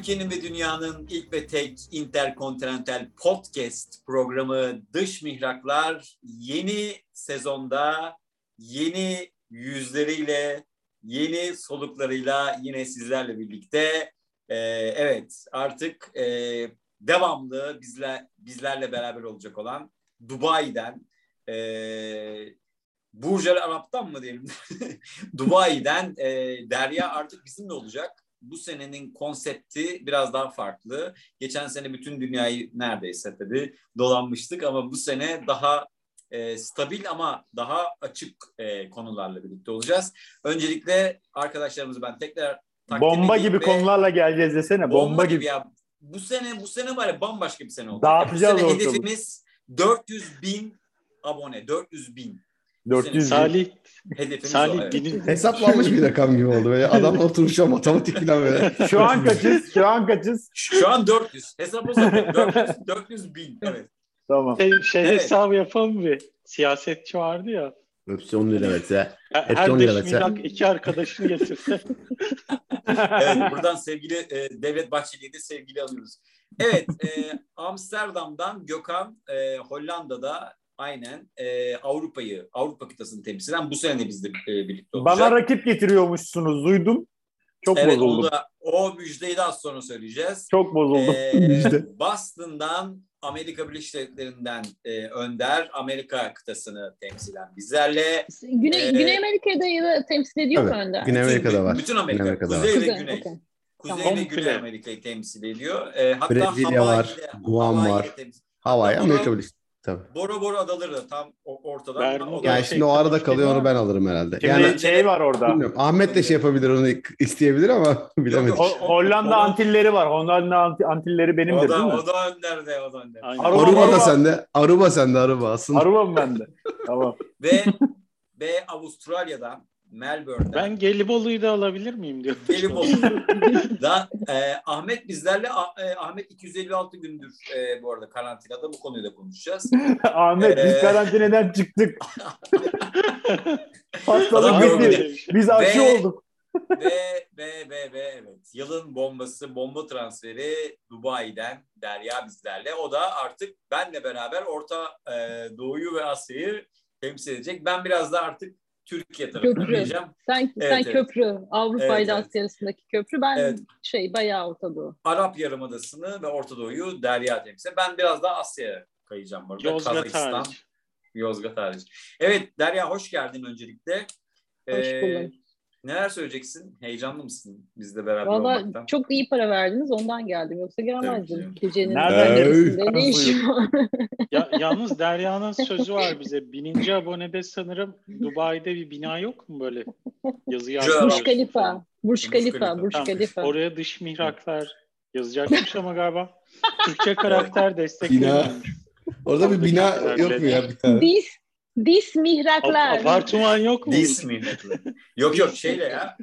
Türkiye'nin ve dünyanın ilk ve tek interkontinental podcast programı Dış Mihraklar yeni sezonda yeni yüzleriyle, yeni soluklarıyla yine sizlerle birlikte. Ee, evet artık e, devamlı bizler, bizlerle beraber olacak olan Dubai'den e, Burj Al Arab'tan mı diyelim? Dubai'den e, Derya artık bizimle olacak bu senenin konsepti biraz daha farklı. Geçen sene bütün dünyayı neredeyse tabii dolanmıştık ama bu sene daha e, stabil ama daha açık e, konularla birlikte olacağız. Öncelikle arkadaşlarımızı ben tekrar Bomba gibi konularla geleceğiz desene. Bomba, bomba gibi. gibi. Ya, bu sene bu sene var ya bambaşka bir sene oldu. Dağıtacağız bu sene hedefimiz 400 bin abone. 400 bin. 400 Salih Hedefimiz Salih o, evet. Hesaplanmış bir rakam gibi oldu. Böyle adam oturmuş o matematik falan böyle. Şu an kaçız? Şu an kaçız? Şu an 400. Hesap o 400, 400 bin. Evet. Tamam. Şey, şey evet. hesabı yapalım mı? Siyasetçi vardı ya. Hepsi 10 lira verse. Hepsi Her 10 lira verse. iki arkadaşını getirse. evet buradan sevgili e, Devlet Bahçeli'ye de sevgili alıyoruz. Evet e, Amsterdam'dan Gökhan e, Hollanda'da aynen e, Avrupa'yı, Avrupa kıtasını temsilen bu sene bizde e, birlikte olacak. Bana rakip getiriyormuşsunuz duydum. Çok evet, bozuldum. Onu da, o müjdeyi de az sonra söyleyeceğiz. Çok bozuldum. Ee, Boston'dan Amerika Birleşik Devletleri'nden e, Önder Amerika kıtasını temsilen bizlerle. Güney, e, Güney Amerika'yı da temsil ediyor evet, mu Önder? Güney Amerika'da var. Bütün Amerika. Güney Amerika'da Kuzey var. ve Güney. Okay. Kuzey tamam. ve Güney Amerika'yı temsil ediyor. E, hatta Brezilya var, Guam var. Hawaii, Amerika Birleşik Tabii. Bora Bora adaları da tam ortada. Yani yani şimdi o arada kalıyor onu ben alırım herhalde. Şimdi yani şey var orada. Bilmiyorum. Ahmet de şey yapabilir onu isteyebilir ama bilemedim. Hollanda Antilleri var. Hollanda Antilleri benimdir o da, değil mi? O da önlerde. O da önlerde. Aruba, Aruba, Aruba da sende. Aruba sende Aruba aslında. Aruba mı bende? tamam. ve ve Avustralya'dan Melbourne'den. Ben Gelibolu'yu da alabilir miyim diyor. Gelibolu. da, e, Ahmet bizlerle e, Ahmet 256 gündür e, bu arada karantinada bu konuyu da konuşacağız. Ahmet ee, biz karantinadan çıktık. Hastalık bitti. Biz aşı ve, olduk. ve ve ve ve evet yılın bombası bomba transferi Dubai'den Derya bizlerle. O da artık benle beraber Orta e, Doğu'yu ve Asya'yı temsil edecek. Ben biraz da artık Türkiye tarafına köprü. diyeceğim. Sen, evet, sen evet. köprü. Avrupa evet, ile Asya arasındaki köprü. Ben evet. şey bayağı Orta Doğu. Arap Yarımadası'nı ve Orta Doğu'yu Derya temsil. Ben biraz daha Asya'ya kayacağım burada. Yozgat Kazakistan. hariç. Yozgat hariç. Evet Derya hoş geldin öncelikle. Hoş ee, buldum. Neler söyleyeceksin? Heyecanlı mısın bizle beraber Valla olmaktan? çok iyi para verdiniz ondan geldim. Yoksa giremezdim. Gecenin Nereden ne işim var? ya, yalnız Derya'nın sözü var bize. Bininci abonede sanırım Dubai'de bir bina yok mu böyle yazı yazıyor? Burj Khalifa. Burj Khalifa. Burj Khalifa. Oraya dış mihraklar yazacakmış ama galiba Türkçe karakter destekleniyormuş. Orada bir bina yok mu ya bir tane? Dis Dis mihraklar. Apartman yok mu? Dis mihraklar. yok yok şeyle ya.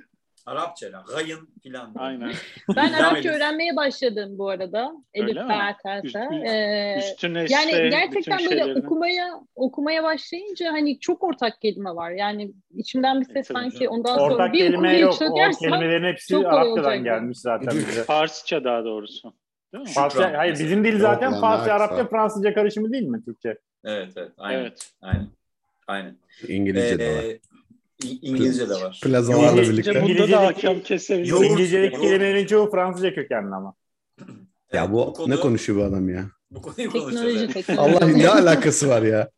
Arapçayla. Gayın filan. Aynen. Ben Arapça öğrenmeye başladım bu arada. Elif Bertel'se. Ee, üstüne yani gerçekten böyle şeylerini... okumaya okumaya başlayınca hani çok ortak kelime var. Yani içimden bir ses e, sanki canım. ondan ortak sonra bir kelime yok. O kelimelerin hepsi Arapçadan gelmiş zaten bize. Farsça daha doğrusu. Farsça, hayır bizim dil zaten Farsça, Arapça, Fransızca karışımı değil mi Türkçe? Evet evet. Aynen. Evet. Aynen. Aynen. İngilizce ee, de var. İngilizce de var. Plazalarla birlikte. Bunda da hakem kesebilir. İngilizce'deki kelimelerin çoğu Fransızca kökenli ama. Ya bu, bu konu, ne konuşuyor bu adam ya? Bu konuyu konuşuyoruz. Allah ne alakası var ya?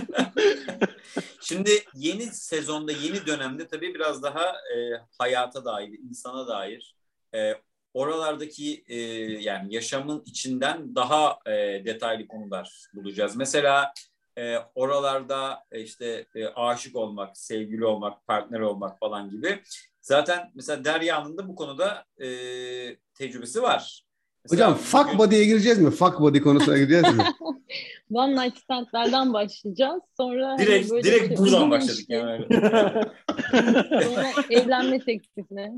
Şimdi yeni sezonda, yeni dönemde tabii biraz daha e, hayata dair, insana dair, e, oralardaki e, yani yaşamın içinden daha e, detaylı konular bulacağız. Mesela e, oralarda e, işte e, aşık olmak, sevgili olmak, partner olmak falan gibi. Zaten mesela Derya'nın da bu konuda e, tecrübesi var. Mesela Hocam fuck bugün... body'ye gireceğiz mi? Fuck body konusuna gireceğiz mi? One night stand'lerden başlayacağız. Sonra direkt hani direkt şey, buradan başladık yani. Sonra evlenme teklifine.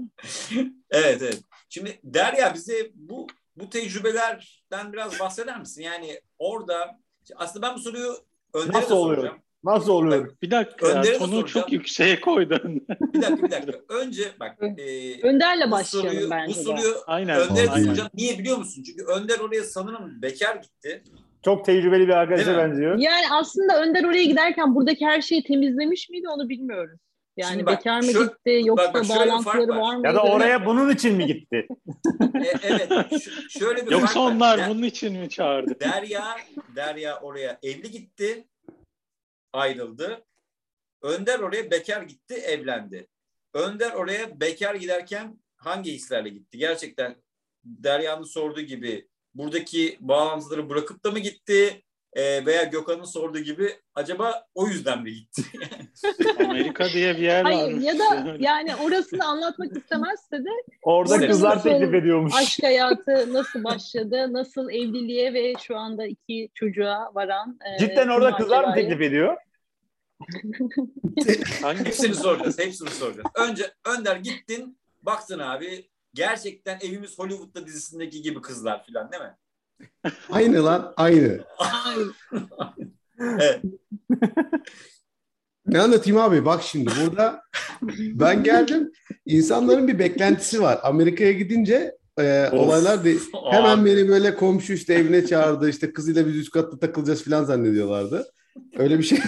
evet evet. Şimdi Derya bize bu bu tecrübelerden biraz bahseder misin? Yani orada aslında ben bu soruyu Önder'e Nasıl oluyor? Nasıl oluyor? Bir dakika ya, tonu çok yükseğe koydun. bir dakika bir dakika. Önce bak. E, Önder'le başlayalım soruyu, bence. Bu soruyu aynen, Önder'e soracağım. Niye biliyor musun? Çünkü Önder oraya sanırım bekar gitti. Çok tecrübeli bir arkadaşa benziyor. Yani aslında Önder oraya giderken buradaki her şeyi temizlemiş miydi onu bilmiyoruz. Yani bak, bekar mı şu, gitti yoksa bak, bak, bağlantıları var, var mı? Ya da oraya bunun için mi gitti? e, evet. Şu, şöyle bir Yoksa onlar var. bunun için mi çağırdı? Derya, Derya oraya evli gitti. Ayrıldı. Önder oraya bekar gitti, evlendi. Önder oraya bekar giderken hangi hislerle gitti? Gerçekten Derya'nın sorduğu gibi buradaki bağlantıları bırakıp da mı gitti? E, veya Gökhan'ın sorduğu gibi acaba o yüzden mi gitti? Amerika diye bir yer Hayır, var. Ya da yani orasını anlatmak istemezse de orada kızlar teklif ediyormuş. Aşk hayatı nasıl başladı, nasıl evliliğe ve şu anda iki çocuğa varan. E, Cidden orada kızlar mı teklif ediyor? hepsini soracağız, hepsini soracağız. Önce Önder gittin, baktın abi gerçekten evimiz Hollywood'da dizisindeki gibi kızlar falan değil mi? Aynı lan aynı. ne anlatayım abi bak şimdi burada ben geldim insanların bir beklentisi var. Amerika'ya gidince e, olaylar de, hemen beni böyle komşu işte evine çağırdı işte kızıyla biz üst katta takılacağız falan zannediyorlardı. Öyle bir şey.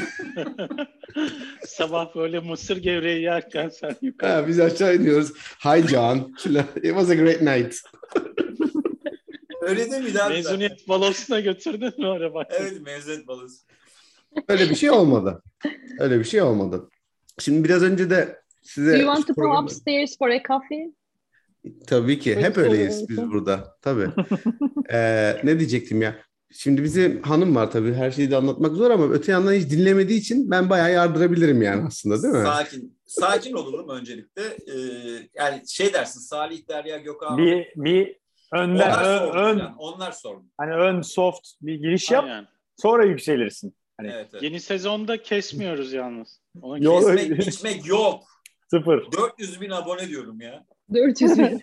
Sabah böyle mısır gevreği yerken sen yukarı. Ha, biz aşağı iniyoruz. Hi John. It was a great night. Öyle değil miydi abi? Mezuniyet balosuna götürdün mü oraya bak? Evet mezuniyet balosu. Öyle bir şey olmadı. Öyle bir şey olmadı. Şimdi biraz önce de size... Do you want to go upstairs for a coffee? Tabii ki. Hep öyleyiz biz burada. Tabii. ee, ne diyecektim ya? Şimdi bizim hanım var tabii. Her şeyi de anlatmak zor ama öte yandan hiç dinlemediği için ben bayağı yardırabilirim yani aslında değil mi? Sakin. Sakin olalım öncelikle. Ee, yani şey dersin Salih Derya Gökhan. Bir, bir Önden, onlar ön, ön yani. onlar sordu. Hani ön soft bir giriş yap. Aynen. Sonra yükselirsin. Hani. Evet, evet. Yeni sezonda kesmiyoruz yalnız. Onu yok, kesmek, içmek yok. Sıfır. 400 bin abone diyorum ya. 400 bin.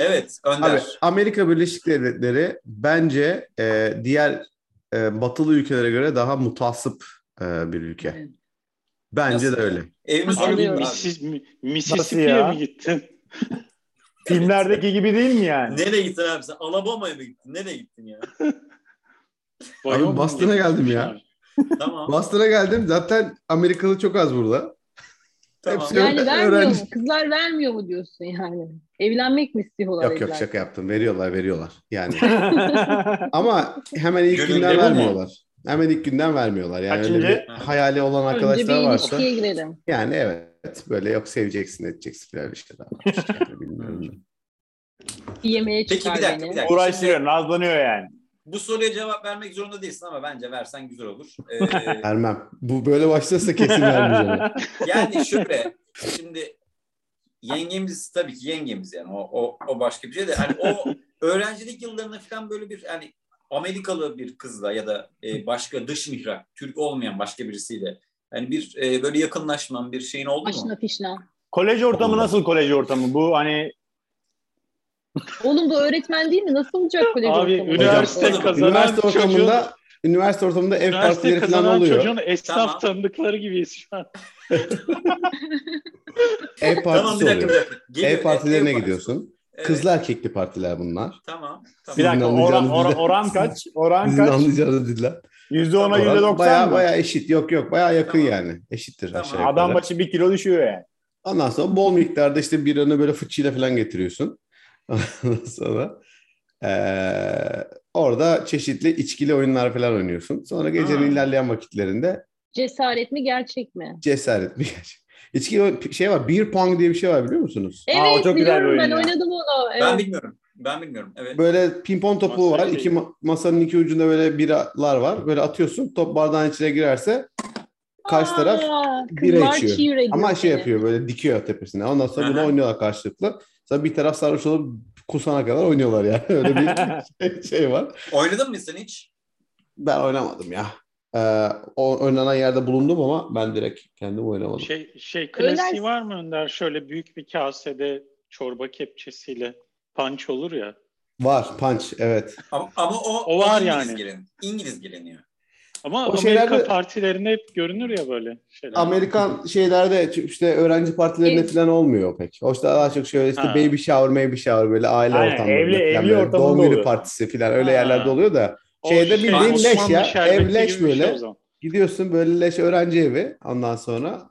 evet Önder. Abi, Amerika Birleşik Devletleri bence e, diğer e, batılı ülkelere göre daha mutasip e, bir ülke. Bence Nasıl? de öyle. Evimiz Mississippi'ye mi gittin? Filmlerdeki gibi değil mi yani? Nereye gittin abi sen? Alabama'ya mı gittin? Nereye gittin ya? abi Boston'a geldim ya. tamam. Boston'a geldim. Zaten Amerikalı çok az burada. Tamam. Hepsi yani vermiyor öğrenci. mu? Kızlar vermiyor mu diyorsun yani? Evlenmek mi istiyorlar? Yok yok şaka yaptım. Veriyorlar veriyorlar. Yani. Ama hemen ilk Gönül günden vermiyorlar. Hemen ilk günden vermiyorlar. Yani öyle bir hayali olan arkadaşlar Önce bir varsa. girelim. Yani evet. Böyle yok seveceksin edeceksin falan işte daha. Yani bilmiyorum. Yemeğe çıkar Peki bir dakika, bir dakika. Uğraştırıyor, nazlanıyor yani. Bu soruya cevap vermek zorunda değilsin ama bence versen güzel olur. Ee, Vermem. Bu böyle başlarsa kesin vermeyeceğim. yani şöyle, şimdi yengemiz tabii ki yengemiz yani o, o, o başka bir şey de hani o öğrencilik yıllarında falan böyle bir hani Amerikalı bir kızla ya da e, başka dış mihrak, Türk olmayan başka birisiyle yani bir e, böyle yakınlaşman bir şeyin oldu Aşna mu? fişna. Kolej ortamı nasıl kolej ortamı? Bu hani Oğlum bu öğretmen değil mi? Nasıl olacak kolej Abi, ortamı? üniversite Hocam, kazanan üniversite ortamında çocuğun, üniversite ortamında ev partileri falan oluyor. çocuğun esnaf tamam. tanıdıkları gibiyiz şu an. ev partisi tamam, bir dakika, bir dakika. Geliyor, ev partilerine ev gidiyorsun. Evet. Kızlı erkekli partiler bunlar. Tamam. tamam. Bir dakika oran, oran, oran kaç? Oran Sizin kaç? anlayacağınız diller. Yüzde ona yüzde doksan baya, mı? Baya eşit. Yok yok baya yakın tamam. yani. Eşittir tamam. aşağı yukarı. Adam başı bir kilo düşüyor yani. Ondan sonra bol miktarda işte bir biranı böyle fıçıyla falan getiriyorsun. Ondan sonra ee, orada çeşitli içkili oyunlar falan oynuyorsun. Sonra gecenin ha. ilerleyen vakitlerinde Cesaret mi gerçek mi? Cesaret mi gerçek? İçki şey var, beer pong diye bir şey var biliyor musunuz? Evet, Aa, o çok biliyorum güzel ben ya. oynadım onu. Evet. Ben bilmiyorum. Ben bilmiyorum. Evet. Böyle pimpon topu Masa var. Şey. İki ma- masanın iki ucunda böyle biralar var. Böyle atıyorsun. Top bardağın içine girerse karşı taraf Aa, bira içiyor. Ama şey yapıyor böyle dikiyor tepesine. Ondan sonra bunu oynuyorlar karşılıklı. Sonra bir taraf sarhoş olup kusana kadar oynuyorlar yani. Öyle bir şey, şey var. Oynadın mı sen hiç? Ben oynamadım ya. Ee, o oynanan yerde bulundum ama ben direkt kendim oynamadım. Şey, şey klasiği Öyle... var mı Önder? Şöyle büyük bir kasede çorba kepçesiyle punch olur ya. Var punch evet. Ama, ama o, o var İngiliz yani. Gelen, İngiliz geleniyor. Ama o Amerika şeylerde, partilerinde hep görünür ya böyle şeyler. Amerikan şeylerde işte öğrenci partilerinde evet. falan olmuyor pek. O işte daha çok şöyle işte ha. baby shower, baby shower böyle aile Aynen, ortamlarında. Evli, evli ortamında Doğum günü partisi falan öyle ha. yerlerde oluyor da. Şeyde şey, bildiğin leş ya. Ev leş şey böyle. Şey Gidiyorsun böyle leş öğrenci evi ondan sonra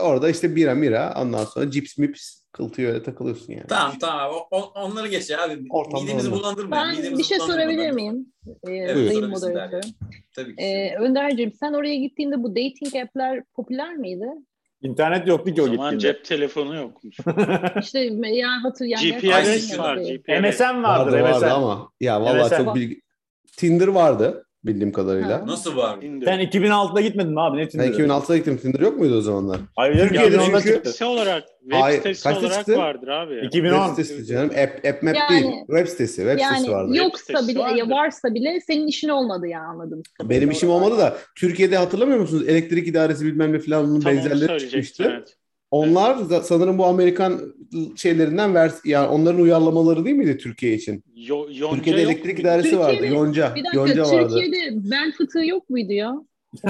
orada işte bira mira ondan sonra cips mips kıltıyor öyle takılıyorsun yani. Tamam tamam o, onları geç ya abi. Ortamda Midemizi bulandırmayın. Ben Midemizi bir şey sorabilir miyim? Ee, evet, sayın moderatör. Tabii ki. Ee, Önder'cim sen oraya gittiğinde bu dating app'ler popüler miydi? İnternet yoktu ki o, o zaman gittiğinde. cep telefonu yokmuş. İşte yani hatır yani GPS var. GPS. MSN vardır. Vardı, vardı ama ya vallahi MSN çok bilgi... Tinder vardı bildiğim kadarıyla. Ha. Nasıl var? Sen 2006'da gitmedin mi abi? Ne Tinder'ı? Ben 2006'da gittim. Tinder yok muydu o zamanlar? Hayır, Türkiye'de çünkü... Sitesi olarak, web Hayır, sitesi olarak çıktı? vardır abi. 2010. Web sitesi canım. App, app map yani, değil. Web sitesi. Web yani sitesi vardı. Yoksa bile, vardır. ya varsa bile senin işin olmadı ya anladım. Benim işim olmadı da Türkiye'de hatırlamıyor musunuz? Elektrik idaresi bilmem ne falan bunun benzerleri çıkmıştı. Evet. Onlar da sanırım bu Amerikan şeylerinden vers yani onların uyarlamaları değil miydi Türkiye için? Yo, Yonca Türkiye'de elektrik idaresi Türkiye'de, vardı. Yonca. Bir dakika, Yonca vardı. Türkiye'de bel fıtığı yok muydu ya?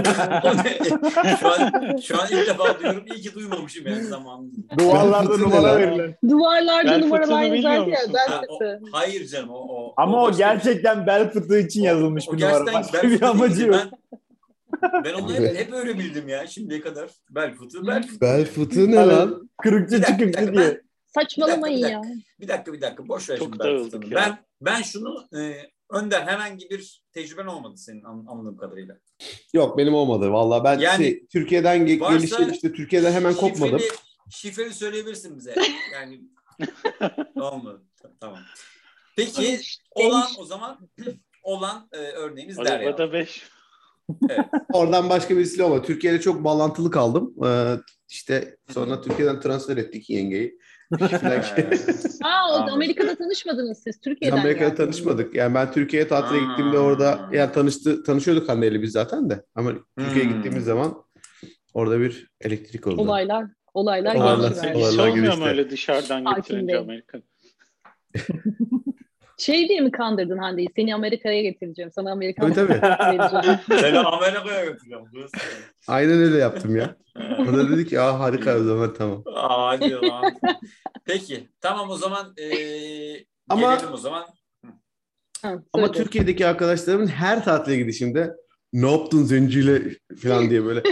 şu, an, şu an ilk defa duyuyorum. İyi ki duymamışım yani zamanında. Duvarlarda numara verilen. Duvarlarda numaralar güzeldi ya. Bel fıtığı. hayır canım. O, o, Ama o, o gerçekten bel fıtığı için yazılmış o, bir numara. Başka bir amacı yok. Ben, ben onu hep, hep öyle bildim ya şimdiye kadar. Bel fıtığı, bel fıtığı. Bel fıtığı ne lan? Kırıkçı çıkıkçı diye. Saçmalamayın bir dakika, ya. Bir dakika bir dakika boş ver Çok şimdi bel fıtığını. Ben, ben şunu e, Önder herhangi bir tecrüben olmadı senin anladığım kadarıyla. Yok benim olmadı vallahi ben yani, şey, Türkiye'den ge- gelişti işte Türkiye'den hemen şifreli, kopmadım. Şifreli söyleyebilirsin bize. Yani olmadı. Tamam. Peki olan o zaman olan e, örneğimiz Derya. Arabada 5. Evet. Oradan başka birisiyle olmadı. Türkiye'de çok bağlantılı kaldım. Ee, işte sonra Türkiye'den transfer ettik yengeyi. Aa, o Amerika'da tanışmadınız siz. Türkiye'den Amerika'da yani. tanışmadık. Yani ben Türkiye'ye tatile Aa. gittiğimde orada yani tanıştı tanışıyorduk Hande ile biz zaten de. Ama hmm. Türkiye'ye gittiğimiz zaman orada bir elektrik oldu. Olaylar olaylar, olaylar, olaylar, olaylar olmuyor mu öyle dışarıdan getirince Amerika? Şey diye mi kandırdın Hande'yi? Seni Amerika'ya getireceğim. Sana Amerika'ya tabii, tabii. Seni Amerika'ya götüreceğim. Aynen öyle yaptım ya. O da dedi ki Aa, harika o zaman tamam. Aa, hadi lan. Peki tamam o zaman e, Ama, gelelim o zaman. Ha, Ama Türkiye'deki arkadaşlarımın her tatile gidişimde ne yaptın zenciyle falan diye böyle.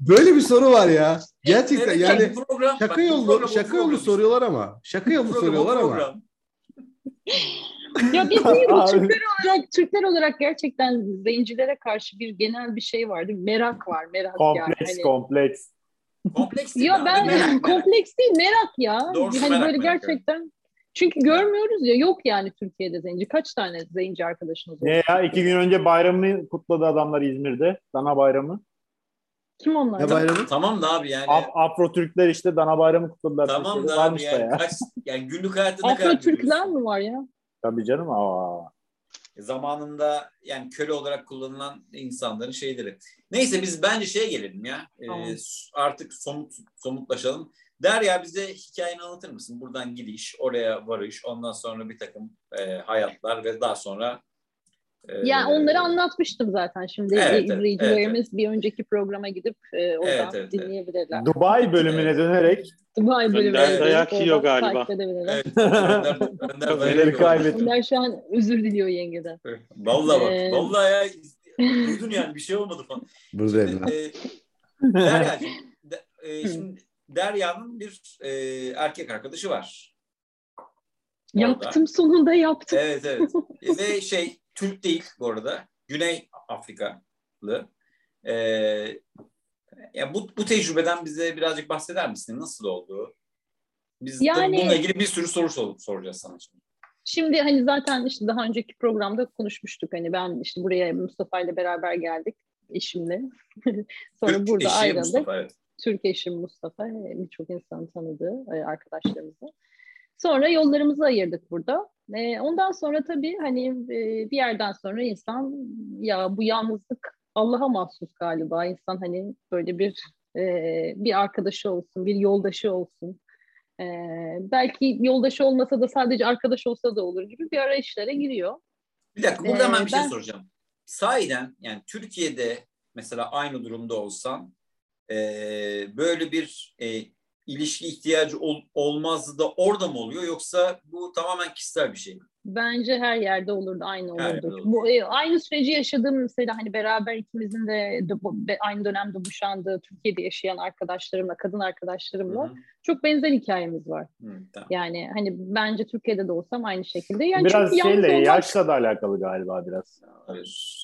böyle, bir soru var. ya. Gerçekten evet, yani program, şaka yolu şaka yolu soruyorlar ama. Şaka yolu soruyorlar ama ya biz Türkler olarak Türkler olarak gerçekten zencilere karşı bir genel bir şey var değil mi? Merak var, merak kompleks, yani. Hani... Kompleks, kompleks. Yok ben merak, kompleks değil, merak ya. Doğrusu hani merak böyle gerçekten. Merak. Çünkü görmüyoruz ya yok yani Türkiye'de zenci. Kaç tane zenci arkadaşınız var? Ne ya iki gün önce bayramını kutladı adamlar İzmir'de. Dana bayramı. Kim onlar? Ne bayramı? Tamam da abi yani. Af- Afro Türkler işte Dana bayramı kutladılar. Tamam da abi yani, ya. kaç, yani günlük hayatta ne kadar Afro Türkler mi var ya? Tabii canım. Aa. E, zamanında yani köle olarak kullanılan insanların şeyleri. Neyse biz bence şeye gelelim ya. E, tamam. Ee, artık somut somutlaşalım. Derya bize hikayeni anlatır mısın? Buradan gidiş, oraya varış, ondan sonra bir takım e, hayatlar ve daha sonra yani onları anlatmıştım zaten şimdi evet, izleyicilerimiz evet, evet. bir önceki programa gidip e, oradan evet, evet, dinleyebilirler. Dubai bölümüne dönerek Dubai bölümüne Önder dayak yiyor galiba. Evet, Önder, Önder, kaybettim. Önder şu an özür diliyor yengeden. Vallahi bak. Ee... Vallahi ya duydun yani bir şey olmadı falan. Buradayım ben. E, Derya'cığım, de, e, şimdi Derya'nın bir e, erkek arkadaşı var. Orada. Yaptım sonunda yaptım. Evet evet. Ve şey Türk değil bu arada. Güney Afrikalı. Ee, ya bu, bu tecrübeden bize birazcık bahseder misin? Nasıl oldu? Biz yani, bununla ilgili bir sürü soru sor, soracağız sana şimdi. Şimdi hani zaten işte daha önceki programda konuşmuştuk. Hani ben işte buraya Mustafa ile beraber geldik eşimle. Sonra Türk burada ayrıldık. Mustafa, evet. Türk eşim Mustafa. Birçok insanın tanıdığı e, arkadaşlarımızı. Sonra yollarımızı ayırdık burada. E, ondan sonra tabii hani e, bir yerden sonra insan ya bu yalnızlık Allah'a mahsus galiba. İnsan hani böyle bir e, bir arkadaşı olsun, bir yoldaşı olsun. E, belki yoldaşı olmasa da sadece arkadaş olsa da olur gibi bir arayışlara giriyor. Bir dakika burada hemen bir şey ben... şey soracağım. sahiden yani Türkiye'de mesela aynı durumda olsan e, böyle bir e, ilişki ihtiyacı ol, olmazdı da orada mı oluyor yoksa bu tamamen kişisel bir şey mi? Bence her yerde olurdu, aynı olurdu. Olur. Bu e, aynı süreci yaşadığım mesela hani beraber ikimizin de, de aynı dönemde boşandığı Türkiye'de yaşayan arkadaşlarımla, kadın arkadaşlarımla Hı-hı. çok benzer hikayemiz var. Hı, tamam. Yani hani bence Türkiye'de de olsam aynı şekilde. Yani biraz şeyle olmak... yaşla da alakalı galiba biraz.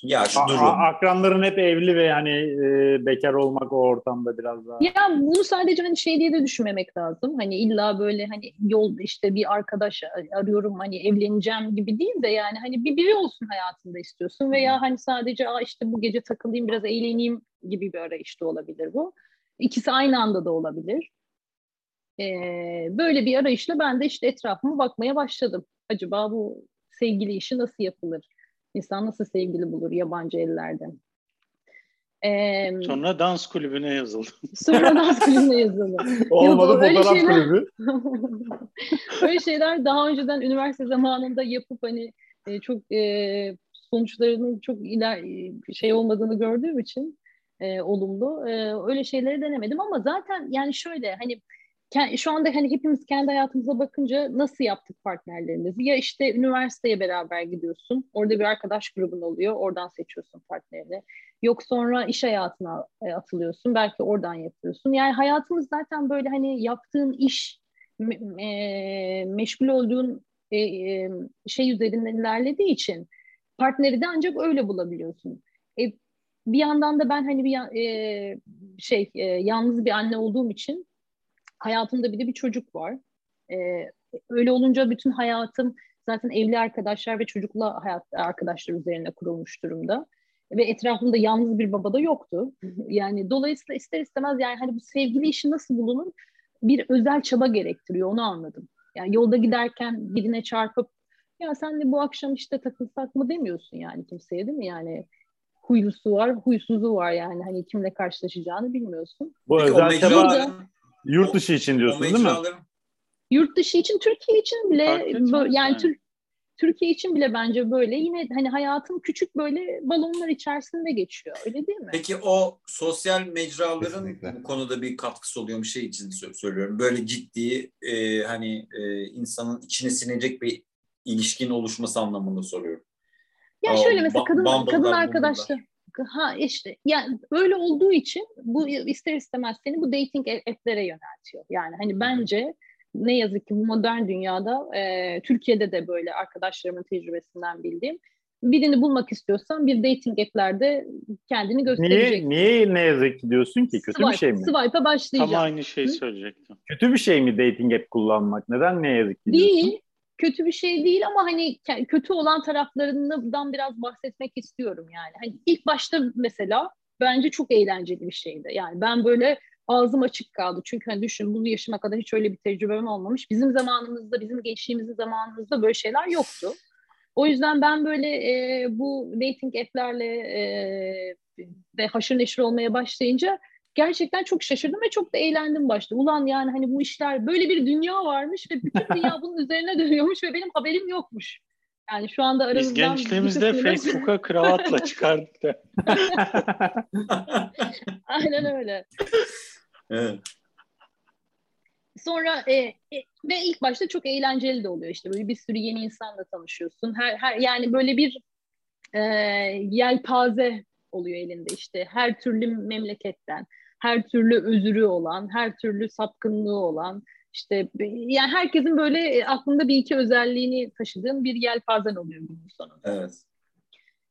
Yaş, durum. akranların hep evli ve hani e, bekar olmak o ortamda biraz daha. Ya bunu sadece hani şey diye de düşünmemek lazım. Hani illa böyle hani yol işte bir arkadaş arıyorum hani evleneceğim evleneceğim gibi değil de yani hani bir biri olsun hayatında istiyorsun veya hani sadece Aa işte bu gece takılayım biraz eğleneyim gibi bir arayışta olabilir bu. İkisi aynı anda da olabilir. Ee, böyle bir arayışla ben de işte etrafıma bakmaya başladım. Acaba bu sevgili işi nasıl yapılır? İnsan nasıl sevgili bulur yabancı ellerden? Ee, sonra dans kulübüne yazıldı. Sonra dans kulübüne yazıldı. Olmadı fotoğraf şeyler, kulübü. öyle şeyler daha önceden üniversite zamanında yapıp hani e, çok e, sonuçlarının çok iler şey olmadığını gördüğüm için e, olumlu. E, öyle şeyleri denemedim ama zaten yani şöyle hani şu anda hani hepimiz kendi hayatımıza bakınca nasıl yaptık partnerlerimizi? Ya işte üniversiteye beraber gidiyorsun. Orada bir arkadaş grubun oluyor. Oradan seçiyorsun partnerini. Yok sonra iş hayatına e, atılıyorsun. Belki oradan yapıyorsun. Yani hayatımız zaten böyle hani yaptığın iş, e, meşgul olduğun e, e, şey üzerinden ilerlediği için partneri de ancak öyle bulabiliyorsun. E, bir yandan da ben hani bir e, şey e, yalnız bir anne olduğum için hayatımda bir de bir çocuk var. E, öyle olunca bütün hayatım zaten evli arkadaşlar ve çocukla hayat arkadaşlar üzerine kurulmuş durumda ve etrafımda yalnız bir baba da yoktu. Yani dolayısıyla ister istemez yani hani bu sevgili işi nasıl bulunur bir özel çaba gerektiriyor onu anladım. Yani yolda giderken birine çarpıp ya sen de bu akşam işte takılsak mı demiyorsun yani kimseye değil mi? Yani huylusu var, huysuzu var yani hani kimle karşılaşacağını bilmiyorsun. Bu Peki, özel çaba yurt dışı için diyorsun değil mi? Yurt dışı için, Türkiye için bile yani, yani. Tür, Türkiye için bile bence böyle. Yine hani hayatım küçük böyle balonlar içerisinde geçiyor. Öyle değil mi? Peki o sosyal mecraların Kesinlikle. bu konuda bir katkısı oluyor mu şey için söylüyorum. Böyle ciddi e, hani e, insanın içine sinecek bir ilişkin oluşması anlamında soruyorum. Ya şöyle o, mesela kadın kadın arkadaşlar ha işte yani öyle olduğu için bu ister istemez seni bu dating app'lere yöneltiyor. Yani hani bence ne yazık ki bu modern dünyada e, Türkiye'de de böyle arkadaşlarımın tecrübesinden bildiğim birini bulmak istiyorsan bir dating app'lerde kendini gösterecek. Niye, niye ne yazık ki diyorsun ki? Kötü Swipe, bir şey mi? Swipe'a başlayacağım. Tam aynı şeyi söyleyecektim. Kötü bir şey mi dating app kullanmak? Neden ne yazık ki diyorsun? Değil. Kötü bir şey değil ama hani kötü olan taraflarından biraz bahsetmek istiyorum yani. Hani ilk başta mesela bence çok eğlenceli bir şeydi. Yani ben böyle ağzım açık kaldı. Çünkü hani düşün bu yaşıma kadar hiç öyle bir tecrübem olmamış. Bizim zamanımızda, bizim gençliğimizin zamanımızda böyle şeyler yoktu. O yüzden ben böyle e, bu dating app'lerle e, ve haşır neşir olmaya başlayınca gerçekten çok şaşırdım ve çok da eğlendim başta. Ulan yani hani bu işler böyle bir dünya varmış ve bütün dünya bunun üzerine dönüyormuş ve benim haberim yokmuş. Yani şu anda aramızdan... Biz gençliğimizde Facebook'a kravatla çıkardık da. Aynen öyle. Evet. Sonra e, e, ve ilk başta çok eğlenceli de oluyor işte böyle bir sürü yeni insanla tanışıyorsun. Her, her yani böyle bir e, yelpaze oluyor elinde işte her türlü memleketten, her türlü özürü olan, her türlü sapkınlığı olan işte yani herkesin böyle aklında bir iki özelliğini taşıdığın bir yelpazen oluyor günün sonunda. Evet.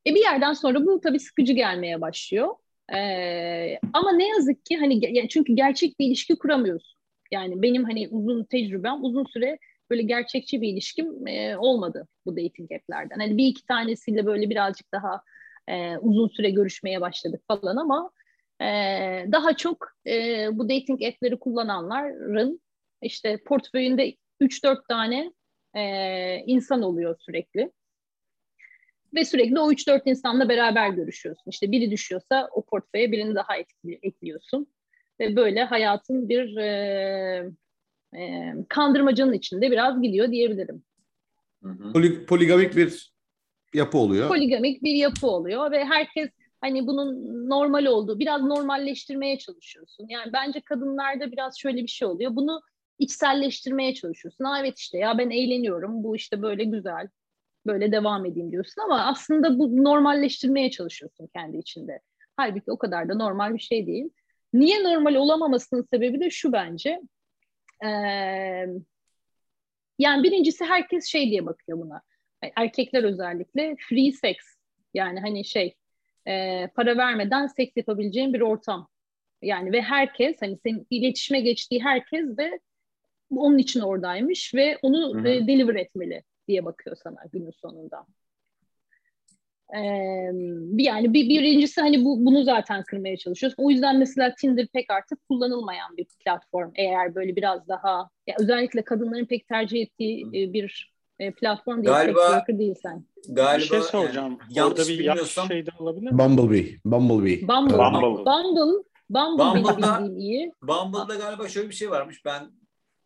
E bir yerden sonra bu tabii sıkıcı gelmeye başlıyor. Ee, ama ne yazık ki hani çünkü gerçek bir ilişki kuramıyorsun. Yani benim hani uzun tecrübem uzun süre böyle gerçekçi bir ilişkim e, olmadı bu dating app'lerden. Hani bir iki tanesiyle böyle birazcık daha e, uzun süre görüşmeye başladık falan ama e, daha çok e, bu dating app'leri kullananların işte portföyünde 3-4 tane e, insan oluyor sürekli ve sürekli o 3-4 insanla beraber görüşüyorsun. İşte biri düşüyorsa o portföye birini daha ekliyorsun. Ve böyle hayatın bir e, e, kandırmacanın içinde biraz gidiyor diyebilirim. Poli, poligamik bir yapı oluyor. Poligamik bir yapı oluyor ve herkes hani bunun normal olduğu, biraz normalleştirmeye çalışıyorsun. Yani bence kadınlarda biraz şöyle bir şey oluyor. Bunu içselleştirmeye çalışıyorsun. Ha evet işte ya ben eğleniyorum, bu işte böyle güzel, böyle devam edeyim diyorsun ama aslında bu normalleştirmeye çalışıyorsun kendi içinde. Halbuki o kadar da normal bir şey değil. Niye normal olamamasının sebebi de şu bence. Ee, yani birincisi herkes şey diye bakıyor buna. Erkekler özellikle free sex. Yani hani şey e, para vermeden seks yapabileceğin bir ortam. Yani ve herkes hani senin iletişime geçtiği herkes de onun için oradaymış ve onu e, deliver etmeli diye bakıyor sana günün sonunda. Ee, yani bir birincisi hani bu bunu zaten kırmaya çalışıyoruz. O yüzden mesela Tinder pek artık kullanılmayan bir platform. Eğer böyle biraz daha ya özellikle kadınların pek tercih ettiği e, bir e, platform değil. Galiba değilsen. Galiba bir şey soracağım. Yani, Orada bir yanlış şey de olabilir mi? Bumblebee. Bumblebee. Bumble. Bumble. Bumble. Bumble Bumble'da, iyi. Bumble'da galiba şöyle bir şey varmış. Ben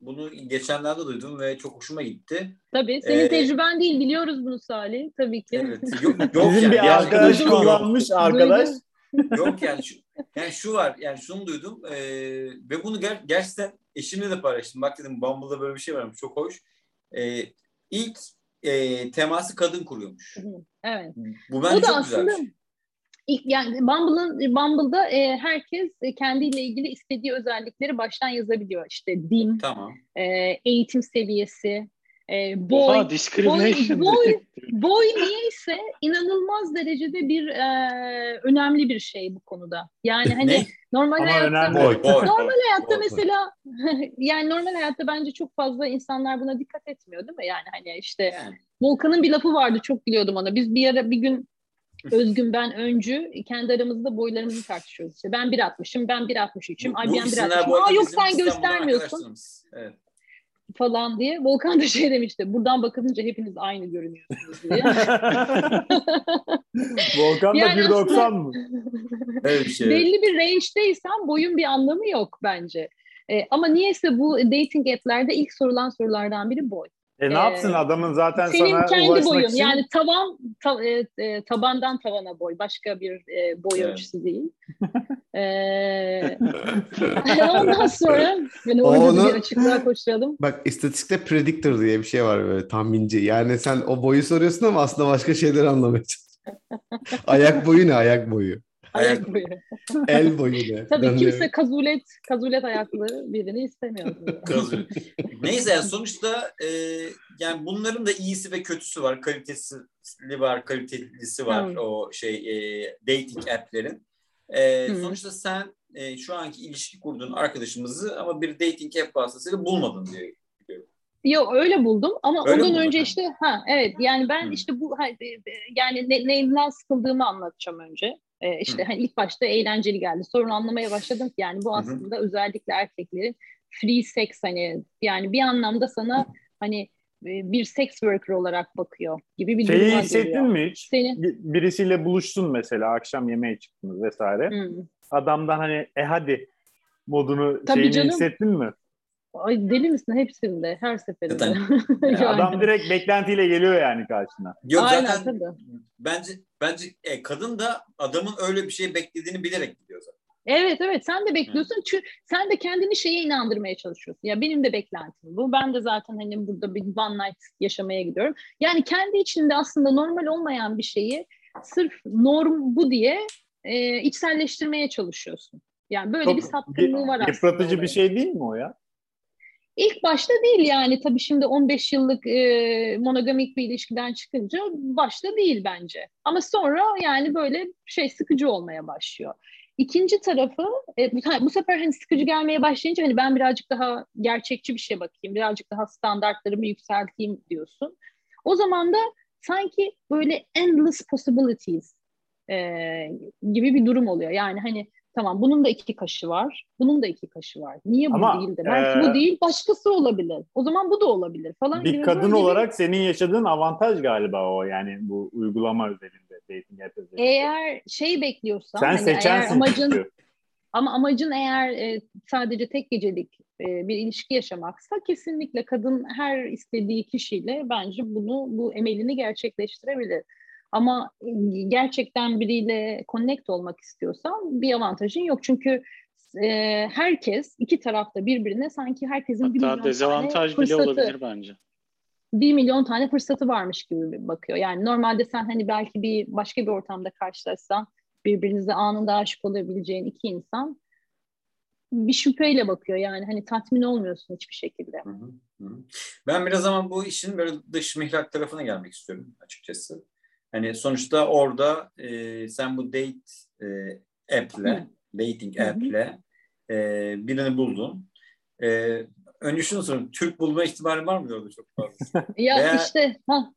bunu geçenlerde duydum ve çok hoşuma gitti. Tabii. Senin ee, tecrüben değil. Biliyoruz bunu Salih. Tabii ki. Evet. Yok, yok Bizim yani. bir arkadaş kullanmış arkadaş. yok yani şu, yani şu var. Yani şunu duydum. E, ve bunu ger gerçekten eşimle de paylaştım. Bak dedim Bumble'da böyle bir şey varmış. Çok hoş. E, ilk e, teması kadın kuruyormuş. Evet. Bu bence çok aslında, güzel. İlk, yani Bumble'ın Bumble'da e, herkes kendiyle ilgili istediği özellikleri baştan yazabiliyor. İşte din, tamam. e, eğitim seviyesi, e, boy, Oha, discrimination. boy, boy, boy niyeyse inanılmaz derecede bir e, önemli bir şey bu konuda. Yani hani ne? normal Ama hayatta boy, boy, normal boy, hayatta boy. mesela yani normal hayatta bence çok fazla insanlar buna dikkat etmiyor değil mi? Yani hani işte Yani. Volkan'ın bir lafı vardı çok biliyordum ona. Biz bir ara bir gün Özgün ben öncü kendi aramızda boylarımızı tartışıyoruz. İşte ben 1.60'ım, ben 1.63'üm, ay ben 1.60'ım. Aa yok sen göstermiyorsun. Evet. Falan diye. Volkan da şey demişti. Buradan bakınca hepiniz aynı görünüyorsunuz diye. Volkan da Yani 1.90 mı? Öyle bir şey. Belli bir range'deysen boyun bir anlamı yok bence. Ee, ama niyeyse bu dating app'lerde ilk sorulan sorulardan biri boy. E ne Ee, yapsın adamın zaten Senin sana kendi ulaşmak boyun için? yani tavan ta, e, e, tabandan tavana boy başka bir e, boy Evet. ölçüsü değil. Ee, ondan sonra yani orada Onu- bir açıklığa koşturalım. Bak istatistikte predictor diye bir şey var böyle tahminci. Yani sen o boyu soruyorsun ama aslında başka şeyleri anlamaya ayak boyu ne ayak boyu? Ayak boyu. El boyu ne? Tabii de- kimse kazulet kazulet ayaklı birini istemiyor. Neyse yani sonuçta e, yani bunların da iyisi ve kötüsü var. Kalitesi var, kalitelisi var Hmm. o şey e, dating app'lerin. E, Hmm. Sonuçta sen e, şu anki ilişki kurduğun arkadaşımızı ama bir dating app vasıtasıyla bulmadın diyor. Yok öyle buldum ama Öyle ondan önce işte ha evet yani ben Hı. işte bu e, e, yani ne, neyinden sıkıldığımı anlatacağım önce. Ee, işte Hı. hani ilk başta eğlenceli geldi. Sonra anlamaya başladım ki yani bu Hı hı. aslında özellikle erkeklerin free sex hani yani bir anlamda sana hani e, bir sex worker olarak bakıyor gibi bir Şeyi duruma hissettin geliyor. mi hiç? Seni Birisiyle buluştun mesela akşam yemeğe çıktınız vesaire. Hı. Adamdan hani e hadi modunu Tabii şeyini canım. hissettin mi? Ay deli misin hepsinde her seferinde. Zaten- Yani Yani. Adam direkt beklentiyle geliyor yani karşına. Yok Aynen, zaten tabii. bence bence e, kadın da adamın öyle bir şey beklediğini bilerek gidiyor zaten. Evet evet sen de bekliyorsun çünkü sen de kendini şeye inandırmaya çalışıyorsun. Ya benim de beklentim bu. Ben de zaten hani burada bir one night yaşamaya gidiyorum. Yani kendi içinde aslında normal olmayan bir şeyi sırf norm bu diye e, içselleştirmeye çalışıyorsun. Yani böyle Çok bir sapkınlığı var aslında. Yıpratıcı bir şey değil mi o ya? İlk başta değil yani tabii şimdi 15 yıllık e, monogamik bir ilişkiden çıkınca başta değil bence. Ama sonra yani böyle şey sıkıcı olmaya başlıyor. İkinci tarafı e, bu, bu sefer hani sıkıcı gelmeye başlayınca hani ben birazcık daha gerçekçi bir şey bakayım, birazcık daha standartlarımı yükselteyim diyorsun. O zaman da sanki böyle endless possibilities e, gibi bir durum oluyor. Yani hani tamam bunun da iki kaşı var, bunun da iki kaşı var. Niye bu Ama, değil de? Belki e, bu değil, başkası olabilir. O zaman bu da olabilir falan gibi. Bir kadın böyle bir- olarak senin yaşadığın avantaj galiba o yani bu uygulama özelinde, dating app eğer şey bekliyorsan, Sen hani eğer seçensin amacın çünkü. Ama amacın eğer e, sadece tek gecelik e, bir ilişki yaşamaksa kesinlikle kadın her istediği kişiyle bence bunu bu emelini gerçekleştirebilir. Ama gerçekten biriyle connect olmak istiyorsan bir avantajın yok. Çünkü e, herkes iki tarafta birbirine sanki herkesin Hatta bir milyon dezavantaj tane bile olabilir bence. Bir milyon tane fırsatı varmış gibi bakıyor. Yani normalde sen hani belki bir başka bir ortamda karşılaşsan birbirinize anında aşık olabileceğin iki insan bir şüpheyle bakıyor yani hani tatmin olmuyorsun hiçbir şekilde. Hı hı. Ben biraz zaman bu işin böyle dış mihrak tarafına gelmek istiyorum açıkçası. Hani sonuçta orada e, sen bu date e, app'le, dating app'le e, birini buldun. E, önce şunu sorayım, Türk bulma ihtimali var mı orada çok fazla? ya Veya işte ha,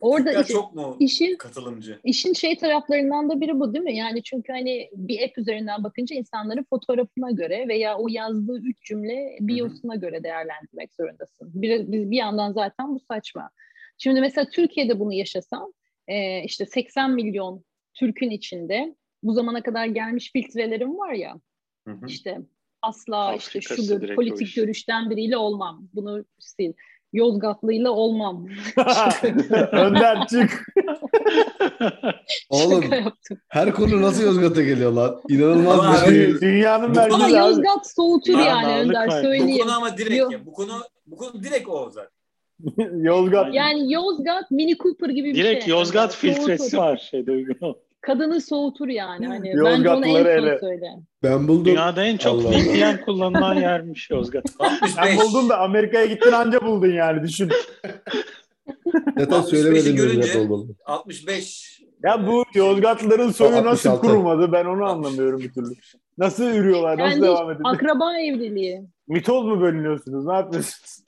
Orada Türkler çok mu işin, katılımcı? İşin şey taraflarından da biri bu değil mi? Yani çünkü hani bir app üzerinden bakınca insanların fotoğrafına göre veya o yazdığı üç cümle biosuna göre değerlendirmek zorundasın. Bir, bir, bir yandan zaten bu saçma. Şimdi mesela Türkiye'de bunu yaşasam e, işte 80 milyon Türk'ün içinde bu zamana kadar gelmiş filtrelerim var ya hı hı. işte asla Afrikası işte şu politik görüşten biriyle olmam. Bunu sil. Yozgatlıyla olmam. Önder çık. Oğlum her konu nasıl Yozgat'a geliyor lan? İnanılmaz bir şey. Dünyanın verdiği Ama Yozgat soğutur yani Önder söyleyeyim. Bu konu ama direkt ya. Bu konu bu konu direkt o zaten. Yozgat. Yani Yozgat Mini Cooper gibi bir direkt şey. Direkt Yozgat filtresi var şeyde uygun kadını soğutur yani. Hani bence onu en son söyle. Ben buldum. Dünyada en çok VPN kullanılan yermiş Yozgat. ben buldum da Amerika'ya gittin anca buldun yani düşün. Zaten söylemedim görünce 65 ya bu Yozgatlıların soyu 66. nasıl kurumadı ben onu anlamıyorum bir türlü. Nasıl ürüyorlar, nasıl yani devam ediyor? Akraba evliliği. Mitoz mu bölünüyorsunuz, ne yapıyorsunuz?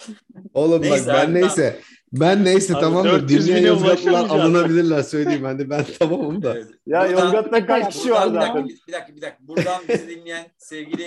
Oğlum neyse, bak ben neyse. Ben neyse tamam da dinleyen Yozgatlılar alınabilirler söyleyeyim ben de ben tamamım da. ya Yozgat'ta kaç kişi var zaten? Bir, bir dakika bir dakika. Buradan bizi dinleyen sevgili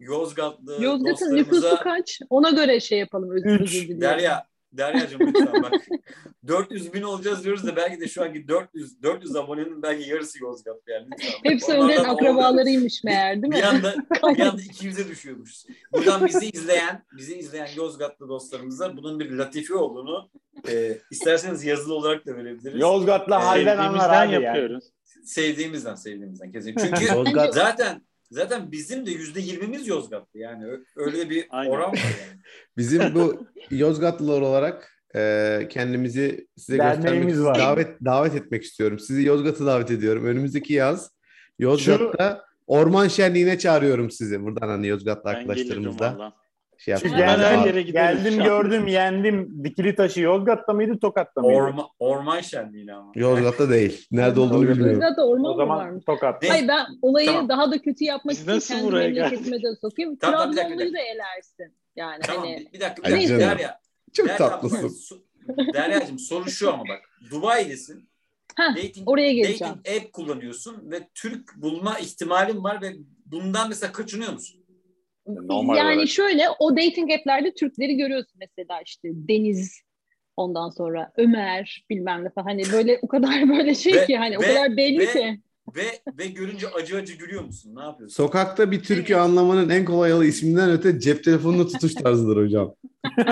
Yozgatlı Yozgat'ın nüfusu kaç? Ona göre şey yapalım. Özür. Derya, Derya'cığım lütfen bak. 400 bin olacağız diyoruz da belki de şu anki 400 400 abonenin belki yarısı Yozgat yani. Lütfen. Hepsi Önder'in akrabalarıymış meğer değil mi? Bir anda, bir anda 200'e düşüyormuş. Buradan bizi izleyen, bizi izleyen Yozgatlı dostlarımıza bunun bir latife olduğunu e, isterseniz yazılı olarak da verebiliriz. Yozgatlı e, halden anlar abi yapıyoruz. Yani. Sevdiğimizden sevdiğimizden kesin. Çünkü Yozgat... zaten zaten bizim de yüzde yirmimiz Yozgatlı yani öyle bir Aynen. oran var yani. Bizim bu Yozgatlılar olarak e, kendimizi size göstermek var. davet davet etmek istiyorum. Sizi Yozgat'a davet ediyorum. Önümüzdeki yaz Yozgat'ta Şu... orman şenliğine çağırıyorum sizi. Buradan hani Yozgatlı arkadaşlarımızla. Şey Çünkü ben her yere geldim gördüm yendim. Dikili taşı Yozgat'ta mıydı Tokat'ta mıydı? Orma, orman şenliği ama. Yozgat'ta değil. Nerede olduğunu bilmiyorum. Yozgat'ta orman o zaman varmış? Tokat. Hayır ben olayı tamam. daha da kötü yapmak için kendi memleketime de sokayım. Tamam, Trabzonlu'yu da elersin. Yani tamam, hani... bir dakika bir dakika. Derya. Çok Derya, tatlısın. Derya'cığım soru şu ama bak. Dubai'desin. Heh, dating, oraya geleceğim. Dating app kullanıyorsun ve Türk bulma ihtimalin var ve bundan mesela kaçınıyor musun? Normal yani olarak. şöyle o dating app'lerde Türkleri görüyorsun mesela işte Deniz ondan sonra Ömer bilmem ne falan hani böyle o kadar böyle şey ve, ki hani ve, o kadar belli ve, ki. Ve ve görünce acı acı gülüyor musun? Ne yapıyorsun? Sokakta bir türkü anlamanın en kolay yolu isminden öte cep telefonunu tutuş tarzıdır hocam.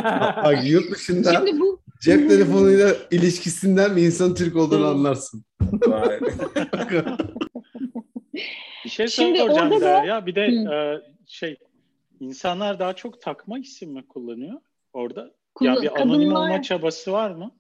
Bak yurt dışında Şimdi bu... cep telefonuyla ilişkisinden bir insan Türk olduğunu anlarsın. bir şey soracağım da... ya. Bir de e, şey insanlar daha çok takma isim mi kullanıyor orada? Kullan, ya bir anonim kadınlar... olma çabası var mı?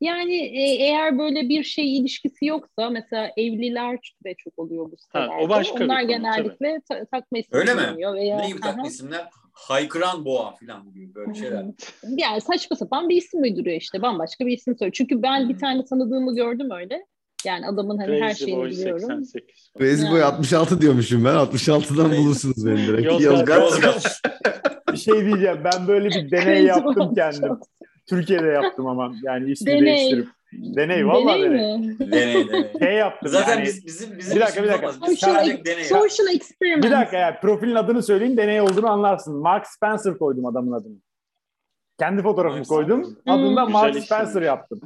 Yani e, eğer böyle bir şey ilişkisi yoksa mesela evliler de çok oluyor bu sitelerde. Ha, o başka Onlar konu, genellikle ta- takma isim Öyle mi? Veya, ne gibi takma isimler? Haykıran boğa falan gibi böyle şeyler. yani saçma sapan bir isim uyduruyor işte. Bambaşka bir isim söylüyor. Çünkü ben hmm. bir tane tanıdığımı gördüm öyle. Yani adamın hani Crazy her şeyini Boy biliyorum. 88. Crazy Boy 66 diyormuşum ben. 66'dan bulursunuz beni direkt. Yozgat. bir şey diyeceğim. Ben böyle bir deney yaptım kendim. Türkiye'de yaptım ama yani ismi deney. değiştirip. Deney valla deney. Deney. deney deney. Şey yaptım Zaten yani. biz, bizim bizim bir dakika bir dakika. Social, deney social experiment. Bir dakika ya profilin adını söyleyeyim deney olduğunu anlarsın. Mark Spencer koydum adamın adını. Kendi fotoğrafımı koydum. Spencer. Adını da hmm. Mark Spencer yaptım.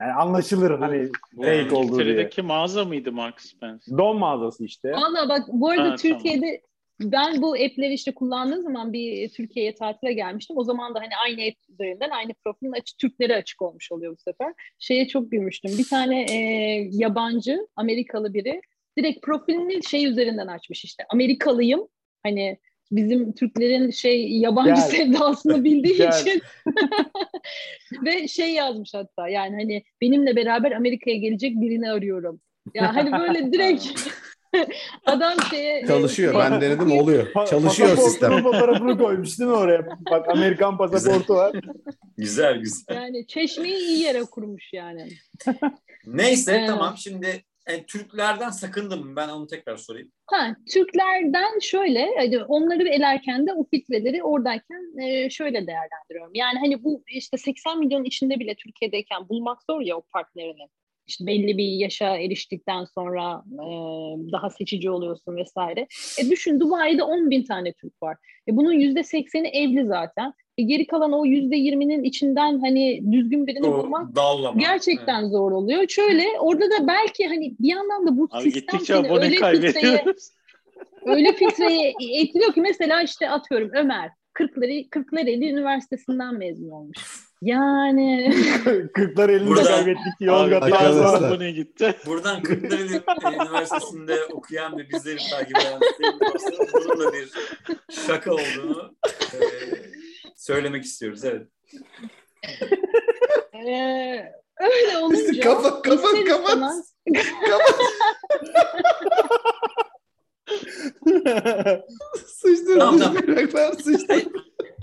Yani anlaşılır hani fake olduğu diye. İngiltere'deki mağaza mıydı Mark Spencer? Don mağazası işte. Valla bak bu arada ha, Türkiye'de ben bu app'leri işte kullandığım zaman bir Türkiye'ye tatile gelmiştim. O zaman da hani aynı app üzerinden aynı profilin açık Türkleri açık olmuş oluyor bu sefer. Şeye çok gülmüştüm. Bir tane e, yabancı Amerikalı biri direkt profilini şey üzerinden açmış işte. Amerikalıyım. Hani bizim Türklerin şey yabancı Gel. sevdasını bildiği Gel. için ve şey yazmış hatta yani hani benimle beraber Amerika'ya gelecek birini arıyorum. Ya yani hani böyle direkt Adam şeye... E, Çalışıyor. Şey, ben denedim oluyor. Çalışıyor sistem. fotoğrafını koymuş değil mi oraya? Bak Amerikan pasaportu var. güzel güzel. Yani çeşmeyi iyi yere kurmuş yani. Neyse ee, tamam şimdi yani e, Türklerden sakındım ben onu tekrar sorayım. Ha, Türklerden şöyle hani onları elerken de o filtreleri oradayken e, şöyle değerlendiriyorum. Yani hani bu işte 80 milyon içinde bile Türkiye'deyken bulmak zor ya o partnerini işte belli bir yaşa eriştikten sonra e, daha seçici oluyorsun vesaire. E düşün Dubai'de 10 bin tane Türk var. E bunun yüzde sekseni evli zaten. E geri kalan o yüzde yirminin içinden hani düzgün birini o, bulmak dallama. gerçekten evet. zor oluyor. Şöyle orada da belki hani bir yandan da bu Abi sistem seni öyle filtreye, öyle filtreye etkiliyor ki mesela işte atıyorum Ömer Kırkları, Kırklareli Üniversitesi'nden mezun olmuş. Yani. Kırklar elinde Buradan, kaybettik. Yozgat'ta abone gitti. Buradan Kırklareli Üniversitesi'nde okuyan ve bizleri takip eden bunun da bir şaka olduğunu e, söylemek istiyoruz. Evet. ee, öyle olunca. kafa kafa kafa. Sıçtın. Tamam, tamam. Sıçtın.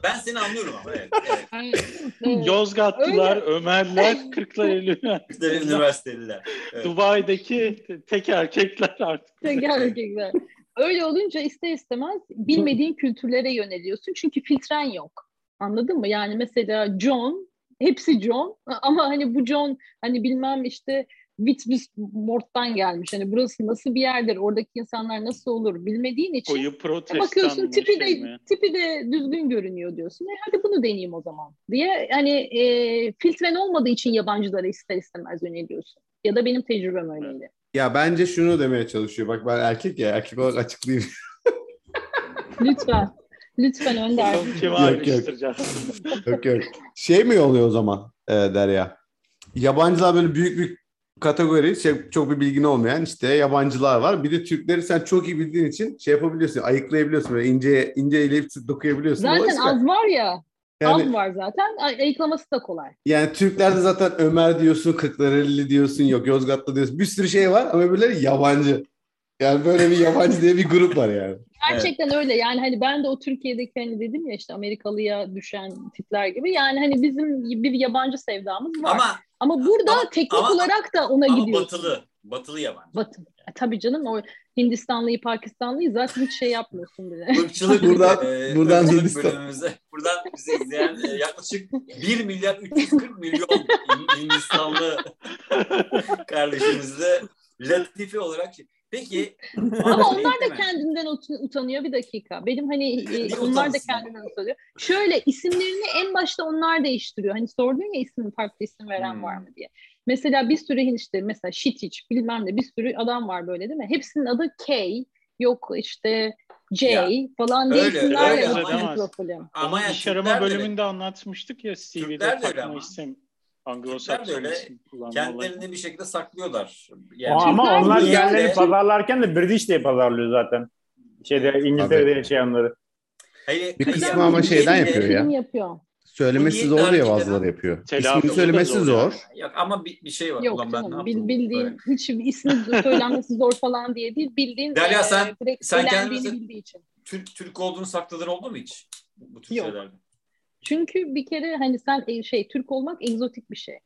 Ben seni anlıyorum ama evet. evet. Yozgatlılar, Öyle. Ömerler, Kırklareli Kırklareli Üniversiteliler. Evet. Dubai'deki tek erkekler artık. Tek erkekler. Öyle olunca ister istemez bilmediğin kültürlere yöneliyorsun. Çünkü filtren yok. Anladın mı? Yani mesela John, hepsi John ama hani bu John hani bilmem işte Witwismort'tan gelmiş. Hani burası nasıl bir yerdir, oradaki insanlar nasıl olur bilmediğin için Koyu e, bakıyorsun tipi de şey tipi de düzgün görünüyor diyorsun. E hadi bunu deneyeyim o zaman diye hani e, filtren olmadığı için yabancılara ister istemez yöneliyorsun. Ya da benim tecrübem öyleydi. Ya bence şunu demeye çalışıyor. Bak ben erkek ya erkek olarak açıklayayım. Lütfen. Lütfen Önder. yok, yok. yok yok. Şey mi oluyor o zaman e, Derya? Yabancılar böyle büyük büyük kategori şey, çok bir bilgin olmayan işte yabancılar var. Bir de Türkleri sen çok iyi bildiğin için şey yapabiliyorsun, ayıklayabiliyorsun. Böyle ince ince eleyip dokuyabiliyorsun. Zaten az var ya. Yani, az var zaten. Ayıklaması da kolay. Yani Türklerde zaten Ömer diyorsun, Kırklareli diyorsun, yok Yozgat'ta diyorsun. Bir sürü şey var ama öbürleri yabancı. Yani böyle bir yabancı diye bir grup var yani. Gerçekten evet. öyle. Yani hani ben de o Türkiye'deki hani dedim ya işte Amerikalıya düşen tipler gibi. Yani hani bizim bir yabancı sevdamız var. Ama ama burada ama, teknik ama, olarak da ona ama gidiyorsun. batılı. Batılı yabancı. Batılı. E, tabii canım o Hindistanlıyı, Pakistanlıyı zaten hiç şey yapmıyorsun bile. Irkçılık buradan, e, buradan ırkçılık bölümümüze, buradan bizi izleyen e, yaklaşık 1 milyar 340 milyon Hindistanlı kardeşimizle latife olarak Peki. Ama onlar da kendinden utanıyor bir dakika. Benim hani e, onlar da kendinden utanıyor. Şöyle isimlerini en başta onlar değiştiriyor. Hani sordun ya isim farklı isim veren hmm. var mı diye. Mesela bir sürü işte mesela Şitiç bilmem ne bir sürü adam var böyle değil mi? Hepsinin adı K yok işte J ya, falan diye öyle, isimlerle öyle, profili. Ama yani iş arama bölümünde de, anlatmıştık ya CV'de takma isim Anglo-Sakson öyle kendilerini bir şekilde saklıyorlar. Yani ama onlar kendilerini pazarlarken de British diye pazarlıyor zaten. Şeyde İngiltere'de yaşayanları. Hayır, bir kısmı ama şeyden yapıyor ya. Yapıyor. Söylemesi zor diye bazıları yapıyor. İsmini söylemesi zor. zor. Yok ama bir, bir şey var. Yok Ulan canım, ben bil, bildiğin böyle. hiç ismi söylenmesi zor falan diye değil. Bildiğin Derya sen, e, sen kendini bildiği için. Türk, Türk olduğunu sakladığın oldu mu hiç? Bu tür Yok. şeylerde. Çünkü bir kere hani sen e, şey Türk olmak egzotik bir şey.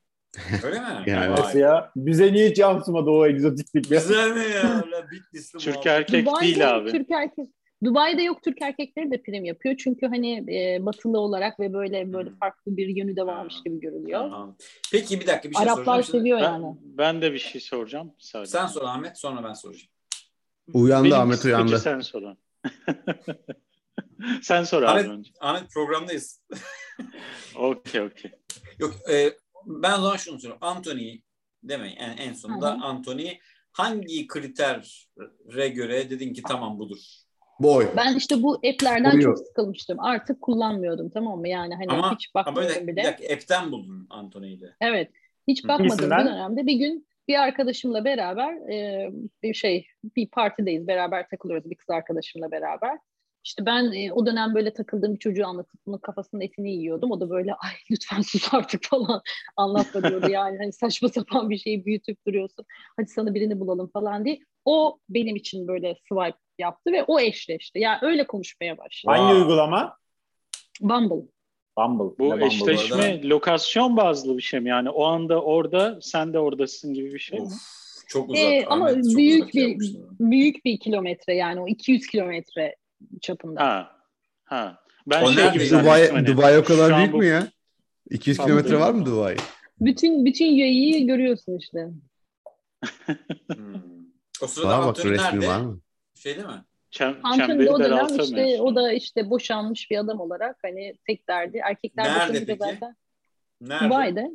Öyle mi? yani Nasıl ya? Bize niye hiç yansımadı o egzotiklik? Güzel mi ya? Bitlisli Türk erkek Dubai'de değil abi. Türk erkek. Dubai'de yok Türk erkekleri de prim yapıyor. Çünkü hani e, batılı olarak ve böyle böyle hmm. farklı bir yönü de varmış gibi görülüyor. Tamam. Peki bir dakika bir şey Araplar soracağım. Araplar seviyor ben, yani. Ben de bir şey soracağım. Sadece. Sen sor Ahmet sonra ben soracağım. Uyandı Benim Ahmet uyandı. sen sorun. Sen sor Ahmet, abi önce. Ahmet programdayız. okey okey. Yok e, ben o zaman şunu soruyorum. Anthony demeyin en, en sonunda Hı-hı. Anthony hangi kritere göre dedin ki tamam budur? Boy. Ben işte bu app'lerden Boyu. çok sıkılmıştım. Artık kullanmıyordum tamam mı? Yani hani ama, hiç bakmadım ama bile. Ama app'ten buldun Anthony'yi de. Evet. Hiç bakmadım bir dönemde. Bir gün bir arkadaşımla beraber e, bir şey bir partideyiz. Beraber takılıyoruz bir kız arkadaşımla beraber. İşte ben e, o dönem böyle takıldığım bir çocuğu anlatıp bunun kafasının etini yiyordum. O da böyle ay lütfen sus artık falan anlatma diyordu. Yani hani saçma sapan bir şeyi büyütüp duruyorsun. Hadi sana birini bulalım falan diye. O benim için böyle swipe yaptı ve o eşleşti. Yani öyle konuşmaya başladı. Hangi uygulama? Bumble. Bumble. Bu eşleşme lokasyon bazlı bir şey mi? Yani o anda orada sen de oradasın gibi bir şey mi? Çok uzak. Ee, ama Ahmet, büyük uzak bir büyük bir kilometre yani o 200 kilometre çapında. Ha. Ha. Ben o şey gibi Dubai, Dubai o kadar büyük bu... mü ya? 200 kilometre var mı Dubai? Bütün bütün UAE'yi görüyorsun işte. hmm. O sırada bak resmi var mı? Şey değil mi? Çem, Antony o dönem işte o da işte boşanmış bir adam olarak hani tek derdi. Erkekler Nerede peki? zaten. Nerede? Dubai'de.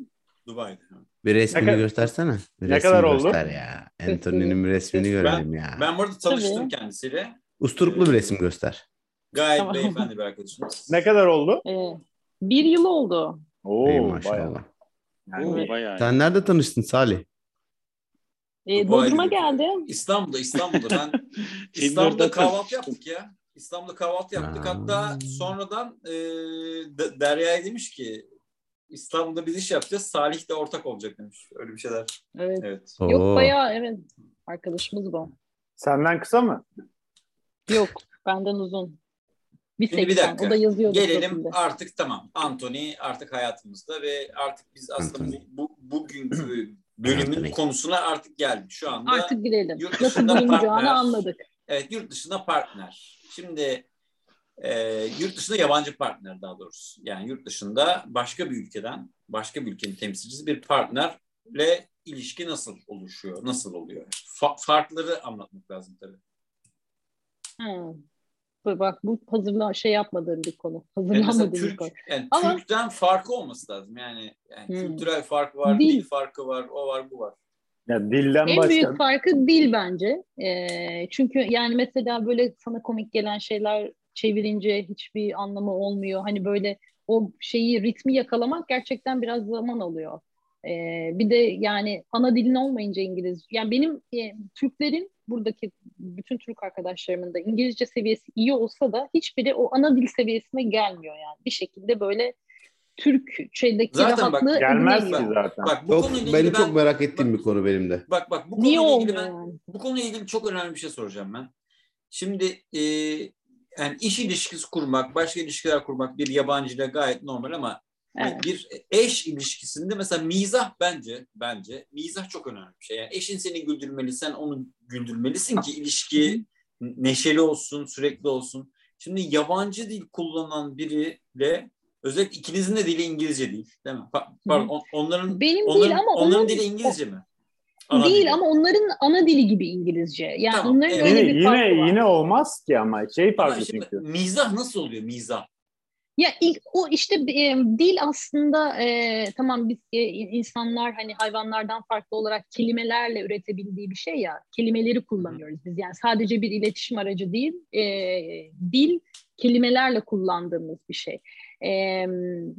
Dubai'de. Bir resmini ne göstersene. Bir ne kadar oldu? Göster ya. Anthony'nin resmini görelim ya. Ben burada tanıştım Tabii. kendisiyle. Usturuplu bir resim göster. Gayet tamam. beyefendi bir arkadaşımız. Ne kadar oldu? Ee, bir yıl oldu. Oo, Ey maşallah. Yani, bayağı. Sen nerede tanıştın Salih? E, Bodrum'a geldi. İstanbul'da, İstanbul'da. Ben İstanbul'da kahvaltı yaptık ya. İstanbul'da kahvaltı yaptık. Hatta sonradan e, Derya'ya demiş ki İstanbul'da biz iş yapacağız. Salih de ortak olacak demiş. Öyle bir şeyler. Evet. evet. Yok bayağı evet. Arkadaşımız bu. Senden kısa mı? Yok. Benden uzun. Bir, Şimdi bir dakika. O da yazıyordu. Gelelim profilde. artık tamam. Anthony artık hayatımızda ve artık biz aslında bu, bu, bugünkü bölümün konusuna artık geldik. Şu anda artık girelim. Yurt dışında Nasıl partner, anladık. Evet yurt dışında partner. Şimdi e, yurt dışında yabancı partner daha doğrusu. Yani yurt dışında başka bir ülkeden, başka bir ülkenin temsilcisi bir partnerle ilişki nasıl oluşuyor, nasıl oluyor? Fa- farkları anlatmak lazım tabii. Hmm. Bak bu hazırla şey yapmadığım bir konu. Hazırlanmadığım yani bir konu. Yani Ama, Türk'ten farkı olması lazım. Yani, yani hmm. kültürel farkı var, dil. dil farkı var, o var, bu var. Ya dilden en başka... büyük farkı dil bence. Ee, çünkü yani mesela böyle sana komik gelen şeyler çevirince hiçbir anlamı olmuyor. Hani böyle o şeyi ritmi yakalamak gerçekten biraz zaman alıyor. Ee, bir de yani ana dilin olmayınca İngiliz. Yani benim e, Türklerin buradaki bütün Türk arkadaşlarımın da İngilizce seviyesi iyi olsa da hiçbiri o ana dil seviyesine gelmiyor yani. Bir şekilde böyle Türk şeydeki zaten rahatlığı bak, gelmez ki zaten. Bak, bu çok, benim ben, çok merak ettiğim bak, bir konu benim de. Bak bak bu konuyla ilgili ben yani? bu konuyla ilgili çok önemli bir şey soracağım ben. Şimdi e, yani iş ilişkisi kurmak, başka ilişkiler kurmak bir yabancıyla gayet normal ama Evet. Bir eş ilişkisinde mesela mizah bence bence mizah çok önemli bir şey. Yani eşin seni güldürmeli, sen onu güldürmelisin ki ilişki neşeli olsun, sürekli olsun. Şimdi yabancı dil kullanan biriyle özellikle ikinizin de dili İngilizce değil, değil mi? Pardon, onların Benim onların, değil ama onların onun, dili İngilizce mi? Ana değil dili. ama onların ana dili gibi İngilizce. Yani tamam, onların evet. öyle bir yine, var. yine olmaz ki ama şey farklı çünkü. Mizah nasıl oluyor mizah? Ya ilk o işte e, dil aslında e, tamam biz e, insanlar hani hayvanlardan farklı olarak kelimelerle üretebildiği bir şey ya kelimeleri kullanıyoruz biz yani sadece bir iletişim aracı değil e, dil kelimelerle kullandığımız bir şey. E,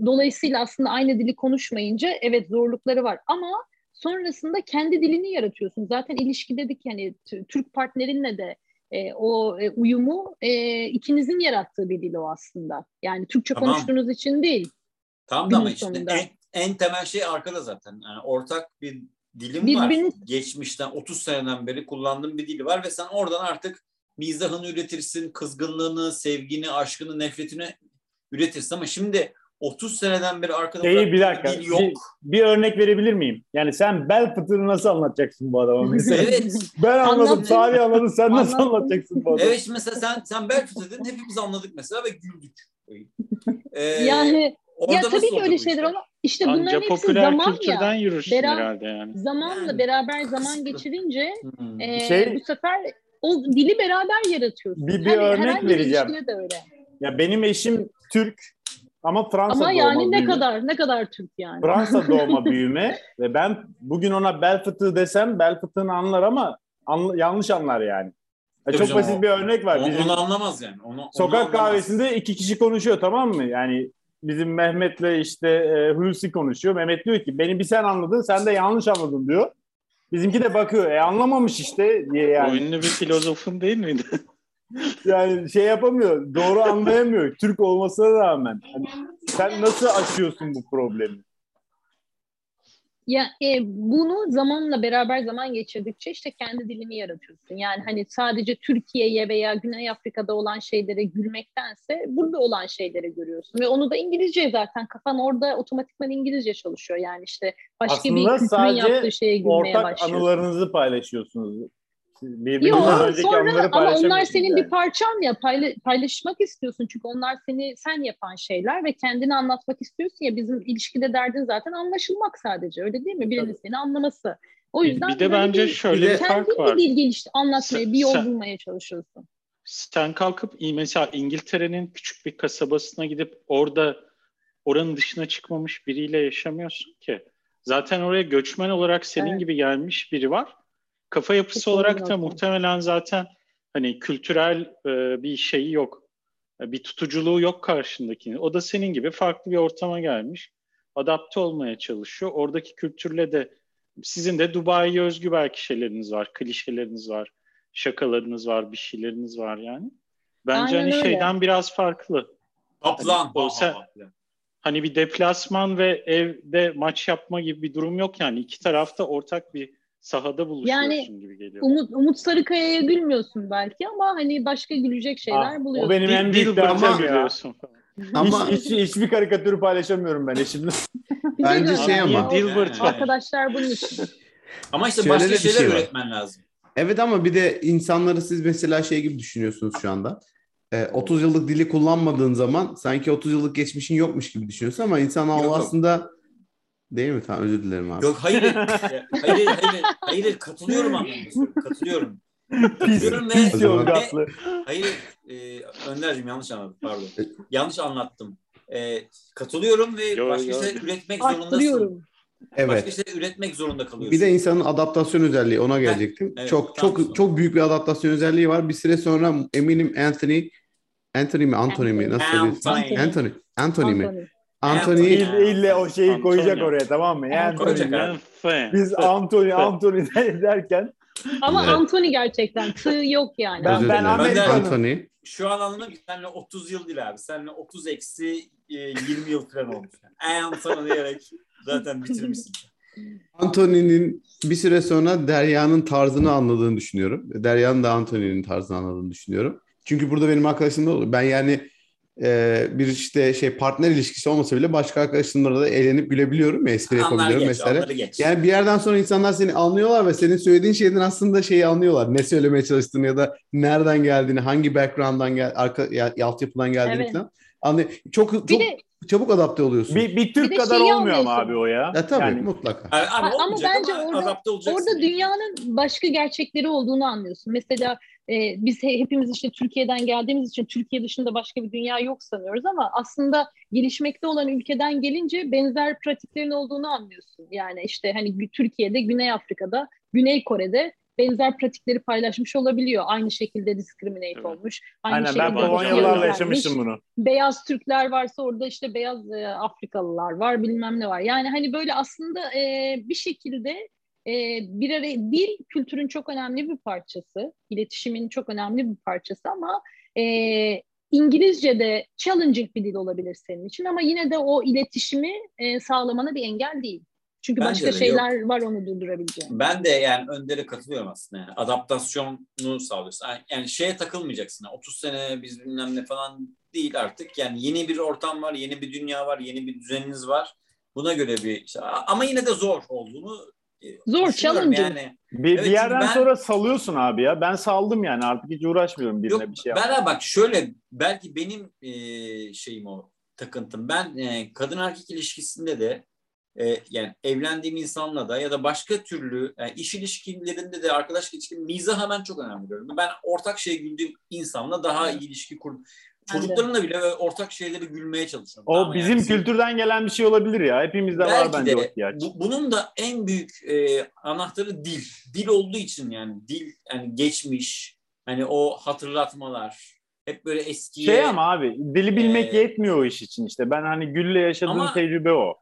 dolayısıyla aslında aynı dili konuşmayınca evet zorlukları var ama sonrasında kendi dilini yaratıyorsun. Zaten ilişki dedik yani Türk partnerinle de e, o e, uyumu e, ikinizin yarattığı bir dil o aslında. Yani Türkçe tamam. konuştuğunuz için değil. Tamam da ama işte en, en temel şey arkada zaten. Yani ortak bir dilim Birbirini... var. Geçmişten 30 seneden beri kullandığım bir dili var ve sen oradan artık mizahını üretirsin, kızgınlığını, sevgini, aşkını, nefretini üretirsin ama şimdi 30 seneden beri arkada Şeyi, bir dakika, dil yok. Bir, bir örnek verebilir miyim? Yani sen bel fıtığını nasıl anlatacaksın bu adama mesela? evet. Ben anladım, Salih anladı. Sen nasıl anlatacaksın bu adama? Evet mesela sen sen bel fıtığı dedin hepimiz anladık mesela ve güldük. Ee, yani ya tabii ki öyle şeyler ama işte bunların Anca hepsi zaman kültürden ya. Bera- herhalde yani. Zamanla beraber zaman geçirince hmm. e, şey, bu sefer o dili beraber yaratıyorsun. Bir, bir her, örnek vereceğim. De öyle. Ya benim eşim Türk ama Fransa Ama yani doğma ne büyüme. kadar ne kadar Türk yani. Fransa doğma büyüme ve ben bugün ona bel fıtığı desem bel fıtığını anlar ama anla, yanlış anlar yani. Tabii çok basit o, bir örnek var. Onu, onu anlamaz yani. Onu, sokak onu kahvesinde iki kişi konuşuyor tamam mı? Yani bizim Mehmet'le işte e, Hulusi konuşuyor. Mehmet diyor ki beni bir sen anladın sen de yanlış anladın diyor. Bizimki de bakıyor. E anlamamış işte diye yani. O ünlü bir filozofun değil miydi? yani şey yapamıyor. Doğru anlayamıyor. Türk olmasına rağmen. Hani sen nasıl aşıyorsun bu problemi? Ya e, bunu zamanla beraber zaman geçirdikçe işte kendi dilini yaratıyorsun. Yani hani sadece Türkiye'ye veya Güney Afrika'da olan şeylere gülmektense burada olan şeyleri görüyorsun. Ve onu da İngilizce zaten kafan orada otomatikman İngilizce çalışıyor. Yani işte başka Aslında bir kültürün yaptığı şeye gülmeye ortak anılarınızı paylaşıyorsunuz. Yok sonra ama onlar senin yani. bir parçan ya payla, paylaşmak istiyorsun çünkü onlar seni sen yapan şeyler ve kendini anlatmak istiyorsun ya bizim ilişkide derdin zaten anlaşılmak sadece öyle değil mi? Birinin seni anlaması. O yüzden bir de bence bir, şöyle bir fark var. bir dil anlatmaya, sen, bir yol bulmaya çalışıyorsun. Sen kalkıp mesela İngiltere'nin küçük bir kasabasına gidip orada oranın dışına çıkmamış biriyle yaşamıyorsun ki. Zaten oraya göçmen olarak senin evet. gibi gelmiş biri var Kafa yapısı Kesinlikle olarak da muhtemelen zaten hani kültürel e, bir şeyi yok. E, bir tutuculuğu yok karşındakinin. O da senin gibi farklı bir ortama gelmiş. Adapte olmaya çalışıyor. Oradaki kültürle de sizin de Dubai'ye özgü belki şeyleriniz var, klişeleriniz var, şakalarınız var, bir şeyleriniz var yani. Bence Aynen hani öyle. şeyden biraz farklı. Kaplan. Hani, sen, hani bir deplasman ve evde maç yapma gibi bir durum yok yani. iki tarafta ortak bir sahada buluşuyorsun yani, gibi geliyor. Umut, Umut Sarıkaya'ya gülmüyorsun belki ama hani başka gülecek şeyler ah, buluyorsun. O benim en büyük derdim gülüyorsun. Ama hiç, hiç, hiçbir karikatürü paylaşamıyorum ben eşimle. Bence şey ama. Dilbert Arkadaşlar bunun için. Ama işte Şöyle başka şeyler şey öğretmen lazım. Evet ama bir de insanları siz mesela şey gibi düşünüyorsunuz şu anda. 30 yıllık dili kullanmadığın zaman sanki 30 yıllık geçmişin yokmuş gibi düşünüyorsun ama insan aslında Değil mi? Tamam özür dilerim abi. Yok hayır. hayır, hayır, hayır, hayır katılıyorum anlamda Katılıyorum. Katılıyorum ve, pis ve hayır e, Önder'cim yanlış anladım pardon. yanlış anlattım. E, katılıyorum ve yo, başka şeyler üretmek zorundasın. Evet. Başka şeyler üretmek zorunda kalıyorsun. Bir de insanın adaptasyon özelliği ona gelecektim. Evet, çok çok sonra. çok büyük bir adaptasyon özelliği var. Bir süre sonra eminim Anthony Anthony mi Anthony mi nasıl Anthony. Anthony. Anthony mi? Anthony ille, ille o şeyi Antonio. koyacak oraya tamam mı? Yani koyacak abi. Biz Anthony Anthony derken ama evet. Anthony gerçekten tığ yok yani. Ben, ben Anthony. Şu an anladım ki seninle 30 yıl değil abi. Seninle 30 eksi 20 e, yıl falan olmuş. Yani. Anthony diyerek zaten bitirmişsin. Anthony'nin bir süre sonra Derya'nın tarzını anladığını düşünüyorum. Derya'nın da Anthony'nin tarzını anladığını düşünüyorum. Çünkü burada benim arkadaşım da olur. Ben yani e, bir işte şey partner ilişkisi olmasa bile başka arkadaşlarımla da eğlenip gülebiliyorum ya espri yapabiliyorum mesela. Yani bir yerden sonra insanlar seni anlıyorlar ve senin söylediğin şeyden aslında şeyi anlıyorlar. Ne söylemeye çalıştığını ya da nereden geldiğini, hangi background'dan gel, arka ya, altyapıdan geldiğini evet. falan. Anlıyor. Çok çok de, çabuk adapte oluyorsun. Bir, bir Türk bir kadar olmuyor ama abi o ya. ya tabii yani, mutlaka. Abi, ama bence ama orada, orada dünyanın başka gerçekleri olduğunu anlıyorsun. Mesela e, biz hepimiz işte Türkiye'den geldiğimiz için Türkiye dışında başka bir dünya yok sanıyoruz ama aslında gelişmekte olan ülkeden gelince benzer pratiklerin olduğunu anlıyorsun. Yani işte hani Türkiye'de, Güney Afrika'da, Güney Kore'de benzer pratikleri paylaşmış olabiliyor. Aynı şekilde discriminate evet. olmuş. Aynı Aynen ben Polonyalılarla yaşamıştım bunu. Beyaz Türkler varsa orada işte beyaz e, Afrikalılar var bilmem ne var. Yani hani böyle aslında e, bir şekilde e, bir araya dil kültürün çok önemli bir parçası, iletişimin çok önemli bir parçası ama e, İngilizce de challenging bir dil olabilir senin için ama yine de o iletişimi e, sağlamana bir engel değil. Çünkü Bence başka de, şeyler yok. var onu durdurabileceğin. Ben de yani Önder'e katılıyorum aslında. Yani adaptasyonu sağlıyorsun. Yani şeye takılmayacaksın. 30 sene biz bilmem ne falan değil artık. Yani yeni bir ortam var, yeni bir dünya var, yeni bir düzeniniz var. Buna göre bir şey. Ama yine de zor olduğunu Zor challenge. Yani. Bir, evet, bir yerden ben, sonra salıyorsun abi ya. Ben saldım yani artık hiç uğraşmıyorum birine yok, bir şey Ben bak şöyle belki benim e, şeyim o takıntım. Ben e, kadın erkek ilişkisinde de e, yani evlendiğim insanla da ya da başka türlü yani iş ilişkilerinde de arkadaş ilişkilerinde mizah hemen çok önemli görüyorum. Ben ortak şey güldüğüm insanla daha iyi ilişki kur. Çocuklarımla bile ortak şeyleri gülmeye çalışıyorum. O tamam, bizim yani. kültürden gelen bir şey olabilir ya. Hepimizde Belki var bence de, o ihtiyaç. Bu, bunun da en büyük e, anahtarı dil. Dil olduğu için yani dil yani geçmiş, Hani o hatırlatmalar, hep böyle eskiye... Şey ama abi dili bilmek ee, yetmiyor o iş için işte. Ben hani Gül'le yaşadığım ama, tecrübe o.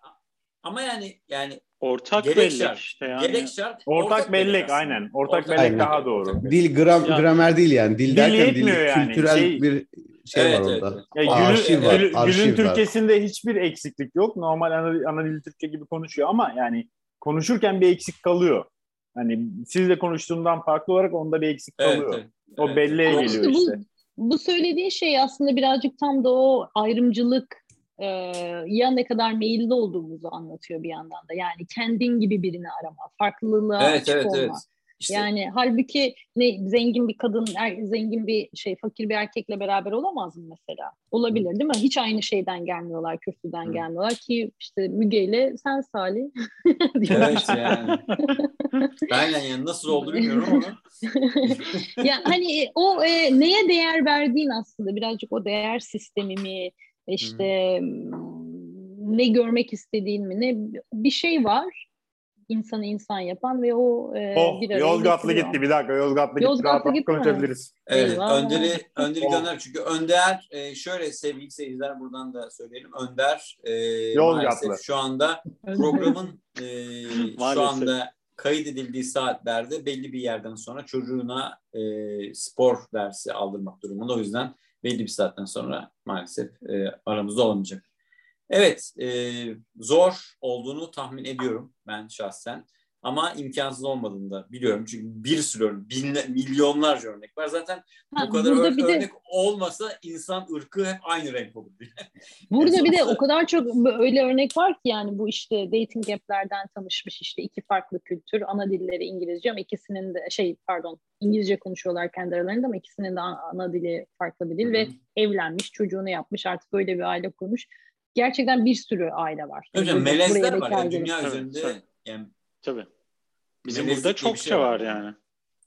Ama yani yani ortak bellek şart, işte yani. Gerek şart. Ortak, ortak bellek aynen. Ortak, ortak bellek aynen. daha doğru. Dil gram ya, gramer değil yani. Dil, dil derken dil yani. kültürel şey, bir şey evet, var evet, orada. Evet. Ya, arşiv var. Gül'ün arşiv Türkçesinde hiçbir eksiklik yok. Normal ana, ana dil Türkçe gibi konuşuyor ama yani konuşurken bir eksik kalıyor. Hani sizle konuştuğumdan farklı olarak onda bir eksik kalıyor. Evet, evet, o belleğe evet. geliyor işte. Bu, bu söylediğin şey aslında birazcık tam da o ayrımcılık e, ya ne kadar meyilli olduğumuzu anlatıyor bir yandan da. Yani kendin gibi birini arama, farklılığa evet, açık evet, olma. Evet. İşte. Yani halbuki ne zengin bir kadın, er, zengin bir şey, fakir bir erkekle beraber olamaz mı mesela? Olabilir değil mi? Hiç aynı şeyden gelmiyorlar, kürsüden Hı. gelmiyorlar ki işte Müge ile sen Salih. evet yani. ben yani nasıl oldu bilmiyorum ama. ya hani o e, neye değer verdiğin aslında birazcık o değer sistemi mi, işte hmm. ne görmek istediğin mi ne bir şey var insanı insan yapan ve o e, oh, bir Yozgatlı gitti bir dakika Yozgatlı gitti Yozgatlı gitti konuşabiliriz. Evet Eyvallah. Önder'i Önder'i oh. gönder çünkü Önder e, şöyle sevgili seyirciler buradan da söyleyelim Önder e, maalesef şu anda programın e, şu anda kaydedildiği saatlerde belli bir yerden sonra çocuğuna e, spor dersi aldırmak durumunda. O yüzden belli bir saatten sonra maalesef e, aramızda olamayacak. Evet, e, zor olduğunu tahmin ediyorum ben şahsen. Ama imkansız olmadığını da biliyorum. Çünkü bir sürü örnek, binle, milyonlarca örnek var. Zaten ha, bu kadar ör- bir örnek de, olmasa insan ırkı hep aynı renk olur. burada yani bir de o kadar çok öyle örnek var ki yani bu işte dating app'lerden tanışmış işte iki farklı kültür, ana dilleri İngilizce ama ikisinin de şey pardon İngilizce konuşuyorlar kendi aralarında ama ikisinin de ana dili farklı bir dil Hı-hı. ve evlenmiş, çocuğunu yapmış, artık böyle bir aile kurmuş. Gerçekten bir sürü aile var. Hocam melezler var ya dünya üzerinde yani Tabii. Bizim Melezlik burada çokça şey var yani.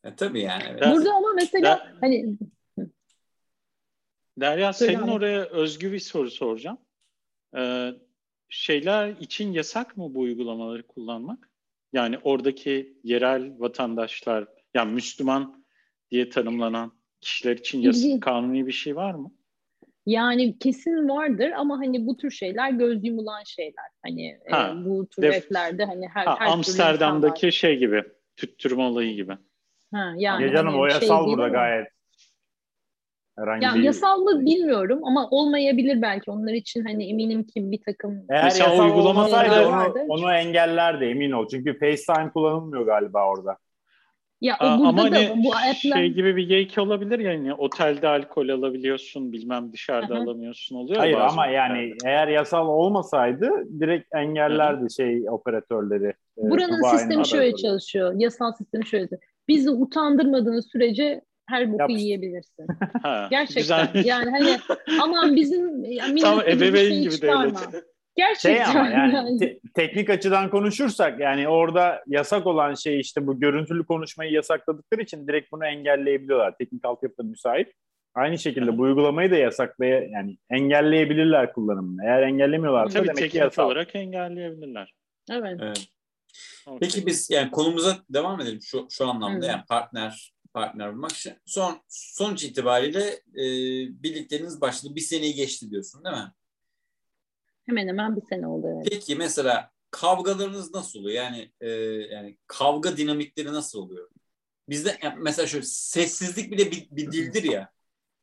E, tabii yani. Evet. Burada ama mesela Der, hani Derya senin oraya özgü bir soru soracağım. Ee, şeyler için yasak mı bu uygulamaları kullanmak? Yani oradaki yerel vatandaşlar, yani Müslüman diye tanımlanan kişiler için yasak, kanuni bir şey var mı? Yani kesin vardır ama hani bu tür şeyler göz yumulan şeyler. Hani e, ha, e, bu tür def- app'lerde hani her, ha, her Amsterdam'daki şey gibi, tüttürme olayı gibi. Ha, yani ya canım hani o şey yasal burada gayet. Herhangi ya bir... yasal mı bilmiyorum ama olmayabilir belki. Onlar için hani eminim ki bir takım Eğer yasal olmasaydı onu, onu engellerdi emin ol. Çünkü FaceTime kullanılmıyor galiba orada. Ya o burada Ama da hani bu app'ler... şey gibi bir geyik olabilir yani otelde alkol alabiliyorsun bilmem dışarıda Hı-hı. alamıyorsun oluyor. Hayır ama yani otelerde. eğer yasal olmasaydı direkt engellerdi Hı-hı. şey operatörleri. E, Buranın Dubai'nin sistemi şöyle operatörleri. çalışıyor. Yasal sistemi şöyle. Bizi utandırmadığınız sürece her boku Yap. yiyebilirsin. ha, Gerçekten. Güzel. Yani hani aman bizim yani tamam, ebeveyn şey gibi devlet. Gerçekten. Şey ama yani, Te- teknik açıdan konuşursak yani orada yasak olan şey işte bu görüntülü konuşmayı yasakladıkları için direkt bunu engelleyebiliyorlar. Teknik altyapı müsait. Aynı şekilde bu uygulamayı da yasaklaya yani engelleyebilirler kullanımını. Eğer engellemiyorlarsa Tabii demek ki yasal. olarak engelleyebilirler. Evet. evet. Peki biz yani konumuza devam edelim şu şu anlamda Hı. yani partner partner bulmak. Son sonuç itibariyle e, birlikleriniz başladı. Bir seneyi geçti diyorsun değil mi? Hemen hemen bir sene oldu. Evet. Peki mesela kavgalarınız nasıl oluyor? Yani e, yani kavga dinamikleri nasıl oluyor? Bizde mesela şöyle sessizlik bile bir, bir dildir ya.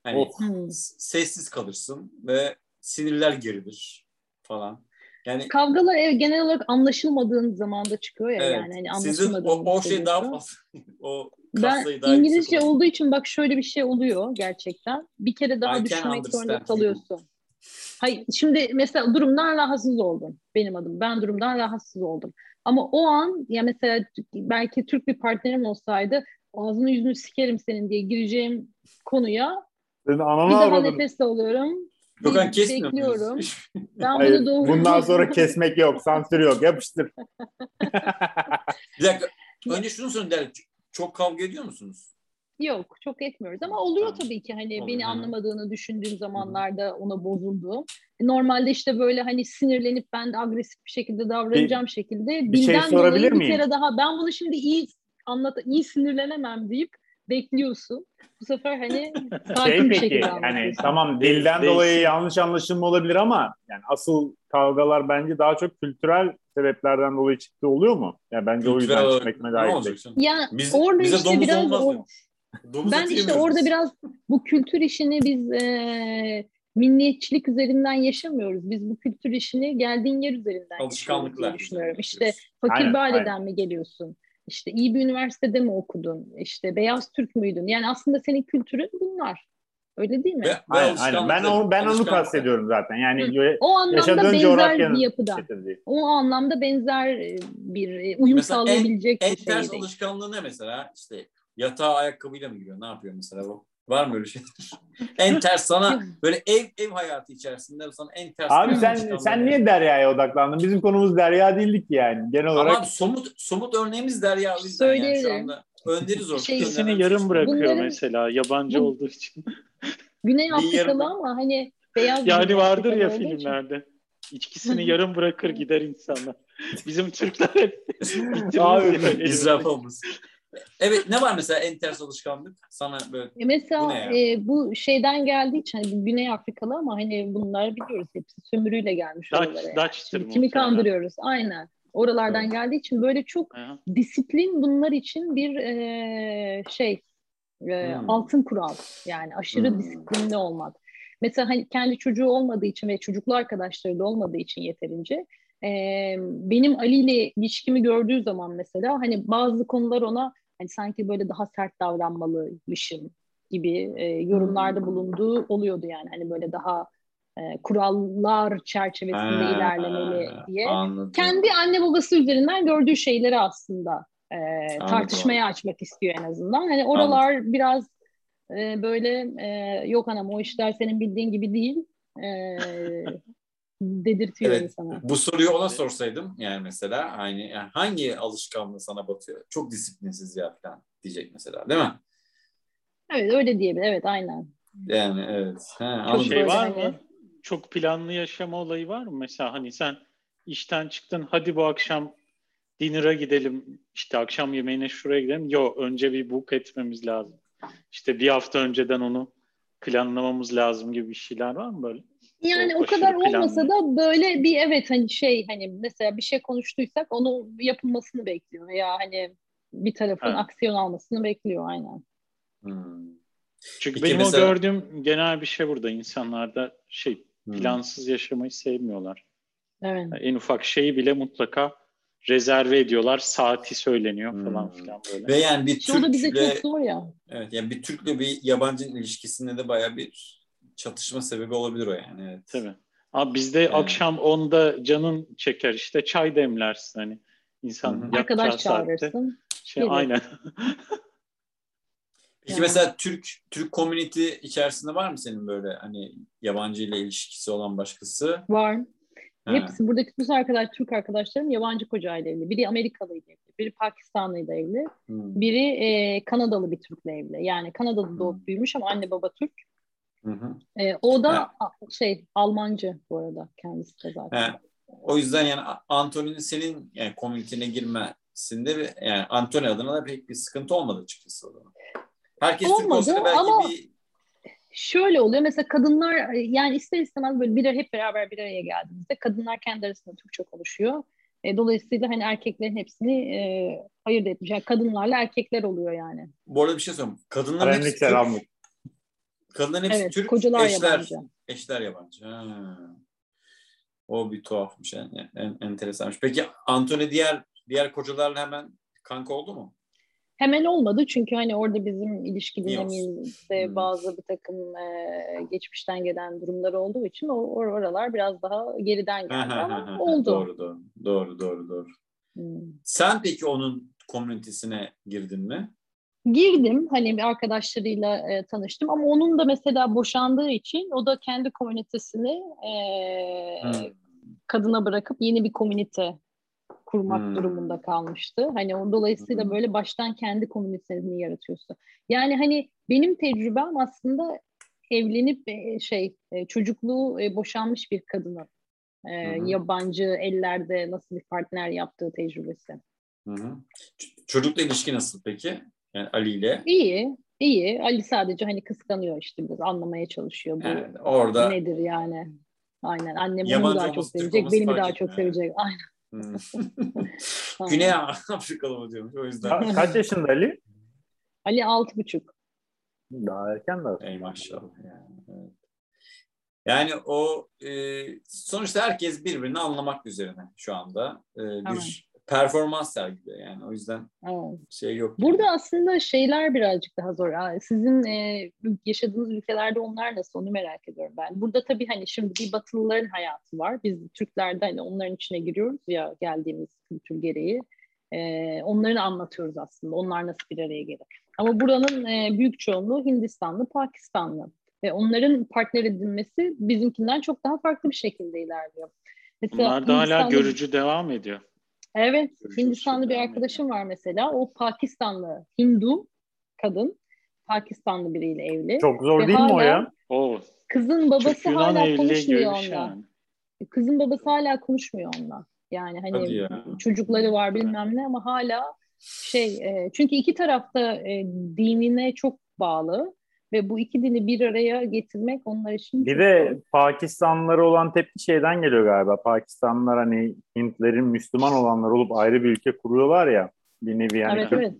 Hani oh. sessiz kalırsın ve sinirler gerilir falan. Yani kavgalar ev genel olarak anlaşılmadığın zamanda çıkıyor ya evet, yani hani anlaşılmadığın. Sizin o, o şey daha fazla. o ben daha İngilizce olduğu için bak şöyle bir şey oluyor gerçekten. Bir kere daha I düşünmek zorunda kalıyorsun. Hayır, şimdi mesela durumdan rahatsız oldum benim adım. Ben durumdan rahatsız oldum. Ama o an ya mesela belki Türk bir partnerim olsaydı ağzını yüzünü sikerim senin diye gireceğim konuya Senin ananı bir daha nefes alıyorum. Gökhan kesmiyor bekliyorum. Ben Hayır, bunu doğru Bundan sonra kesmek yok, sansür yok. Yapıştır. bir dakika. Önce şunu sorun Çok kavga ediyor musunuz? Yok çok etmiyoruz ama oluyor tamam. tabii ki hani Olur, beni anlamadığını düşündüğüm zamanlarda ona bozulduğum. Normalde işte böyle hani sinirlenip ben de agresif bir şekilde davranacağım bir, şekilde bir şey dolayı bir kere daha ben bunu şimdi iyi anlat iyi sinirlenemem deyip bekliyorsun. Bu sefer hani şey sakin şey bir şekilde yani tamam dilden dolayı yanlış anlaşılma olabilir ama yani asıl kavgalar bence daha çok kültürel sebeplerden dolayı çıktı oluyor mu? Ya yani bence kültürel, o yüzden daha iyi. Ya biz, orada bize işte biraz o, ben işte orada biraz bu kültür işini biz e, milliyetçilik üzerinden yaşamıyoruz. Biz bu kültür işini geldiğin yer üzerinden Alışkanlıklar düşünüyorum. İşte fakir aynen, bir aileden aynen. mi geliyorsun? İşte iyi bir üniversitede mi okudun? İşte beyaz Türk müydün? Yani aslında senin kültürün bunlar. Öyle değil mi? Ve, aynen, aynen. Ben onu ben onu kastediyorum zaten. Yani Hı. o anlamda benzer bir yapıda. Getirdiği. O anlamda benzer e, bir e, uyum mesela sağlayabilecek en, bir şey. En ters alışkanlığı ne mesela? İşte yatağa ayakkabıyla mı giriyor? Ne yapıyor mesela bu? Var mı öyle şey? en ters sana böyle ev ev hayatı içerisinde sana en ters. Abi sen sen niye Derya'ya odaklandın? Bizim konumuz Derya değildik yani genel olarak. Ama somut somut örneğimiz Derya o yüzden yani şu anda. Önderiz orada. Şey, seni yarım bırakıyor Bunların... mesela yabancı Bu... olduğu için. Güney Afrikalı ama hani beyaz Yani vardır ya filmlerde. İçkisini yarım bırakır gider insanlar. Bizim Türkler hep Abi israfımız. Evet ne var mesela en ters alışkanlık sana böyle e mesela bu, e, bu şeyden geldiği için hani Güney Afrikalı ama hani bunlar biliyoruz hepsi sömürüyle gelmiş Dutch, oralara. Yani. kimi kandırıyoruz aynen oralardan evet. geldiği için böyle çok Aha. disiplin bunlar için bir e, şey e, hmm. altın kural yani aşırı hmm. disiplinli olmak. Mesela hani kendi çocuğu olmadığı için ve çocuklu arkadaşları da olmadığı için yeterince e, benim Ali ile ilişkimi gördüğü zaman mesela hani bazı konular ona hani sanki böyle daha sert davranmalıymışım gibi e, yorumlarda hmm. bulunduğu oluyordu yani hani böyle daha e, kurallar çerçevesinde ha, ilerlemeli diye. Anladım. Kendi anne babası üzerinden gördüğü şeyleri aslında e, tartışmaya açmak istiyor en azından. Hani oralar anladım. biraz e, böyle e, yok anam o işler senin bildiğin gibi değil. E, dedirtiyor evet, insana. Bu soruyu ona sorsaydım yani mesela aynı yani hangi alışkanlığı sana batıyor? Çok disiplinsiz ya falan diyecek mesela değil mi? Evet öyle diyebilir. Evet aynen. Yani evet. Ha, Çok şey var mı? Hani... Çok planlı yaşama olayı var mı? Mesela hani sen işten çıktın hadi bu akşam dinner'a gidelim işte akşam yemeğine şuraya gidelim. Yok önce bir book etmemiz lazım. İşte bir hafta önceden onu planlamamız lazım gibi bir şeyler var mı böyle? Yani o, o kadar planlı. olmasa da böyle bir evet hani şey hani mesela bir şey konuştuysak onu yapılmasını bekliyor veya hani bir tarafın evet. aksiyon almasını bekliyor aynen. Hmm. Çünkü Peki benim mesela... o gördüğüm genel bir şey burada insanlarda şey hmm. plansız hmm. yaşamayı sevmiyorlar. Evet. Yani en ufak şeyi bile mutlaka rezerve ediyorlar. Saati söyleniyor hmm. falan filan böyle. Ve yani bir Türk'le... O bize çok zor ya. Evet yani bir Türk'le bir yabancının ilişkisinde de baya bir çatışma sebebi olabilir o yani. Evet. Tabii. Abi bizde yani. akşam onda canın çeker işte çay demlersin hani insan Arkadaş çağırırsın. Şey, aynen. Peki yani. mesela Türk Türk community içerisinde var mı senin böyle hani yabancı ile ilişkisi olan başkası? Var. Ha. Hepsi buradaki bütün arkadaş Türk arkadaşlarım yabancı kocayla evli. Biri Amerikalıydı evli, biri Pakistanlıydı evli. Hmm. Biri e, Kanadalı bir Türk'le evli. Yani Kanada'da hmm. doğup büyümüş ama anne baba Türk. Hı hı. E, o da ha. şey Almancı bu arada kendisi de zaten. Ha. O yüzden yani Anthony'nin senin yani komünitene girmesinde yani Anthony adına da pek bir sıkıntı olmadı açıkçası o zaman. Herkes Olmadı, Türk olsa belki ama bir şöyle oluyor mesela kadınlar yani ister istemez böyle bir hep beraber bir araya geldiğimizde kadınlar kendi arasında Türkçe konuşuyor. E, dolayısıyla hani erkeklerin hepsini e, ayırt etmiş. Yani kadınlarla erkekler oluyor yani. Bu arada bir şey söyleyeyim. Kadınların hepsi Türk. Kadınların hepsi evet, Türk, kocalar eşler, yabancı. eşler yabancı. Ha. O bir tuhafmış yani. En, enteresanmış. Peki Antony diğer diğer kocalarla hemen kanka oldu mu? Hemen olmadı çünkü hani orada bizim ilişki dinamimizde hmm. bazı bir takım e, geçmişten gelen durumlar olduğu için o or oralar biraz daha geriden geldi ama oldu. Doğru doğru doğru doğru doğru. Hmm. Sen peki onun komünitesine girdin mi? Girdim hani bir arkadaşlarıyla e, tanıştım ama onun da mesela boşandığı için o da kendi komünitesini e, hmm. kadına bırakıp yeni bir komünite kurmak hmm. durumunda kalmıştı. Hani o dolayısıyla hmm. böyle baştan kendi komünitesini yaratıyorsun. Yani hani benim tecrübem aslında evlenip e, şey e, çocukluğu e, boşanmış bir kadının e, hmm. yabancı ellerde nasıl bir partner yaptığı tecrübesi. Hı hı. Çocukla ilişki nasıl peki? Yani Ali ile. İyi. İyi. Ali sadece hani kıskanıyor işte biraz anlamaya çalışıyor. Bu yani orada nedir yani? Aynen. Annem onu daha çok sevecek, beni daha çok sevecek. Aynen. Hmm. Güney Afrikalı mı diyormuş o yüzden. Ka- kaç yaşında Ali? Ali altı buçuk. Daha erken de. Ey maşallah. Yani, evet. yani o e, sonuçta herkes birbirini anlamak üzerine şu anda e, bir performans sergiliyor yani o yüzden evet. şey yok. Burada yani. aslında şeyler birazcık daha zor. Sizin e, yaşadığınız ülkelerde onlar nasıl onu merak ediyorum ben. Burada tabii hani şimdi bir Batılıların hayatı var. Biz Türklerde hani onların içine giriyoruz ya geldiğimiz kültür gereği. E, onları anlatıyoruz aslında. Onlar nasıl bir araya gelir. Ama buranın e, büyük çoğunluğu Hindistanlı, Pakistanlı. Ve onların partner edilmesi bizimkinden çok daha farklı bir şekilde ilerliyor. Mesela Bunlar da hala görücü devam ediyor. Evet, Hindistanlı bir arkadaşım var mesela. O Pakistanlı Hindu kadın. Pakistanlı biriyle evli. Çok zor Ve değil mi o ya? O. Kızın babası hala konuşmuyor onunla. Yani. Kızın babası hala konuşmuyor onunla. Yani hani çocukları var bilmem ne ama hala şey e, çünkü iki tarafta e, dinine çok bağlı ve bu iki dini bir araya getirmek onlar için Bir de zor. Pakistanlılara olan tepki şeyden geliyor galiba. Pakistanlılar hani Hintlerin Müslüman olanlar olup ayrı bir ülke kuruyorlar ya. Bir nevi yani evet, Kürt, evet.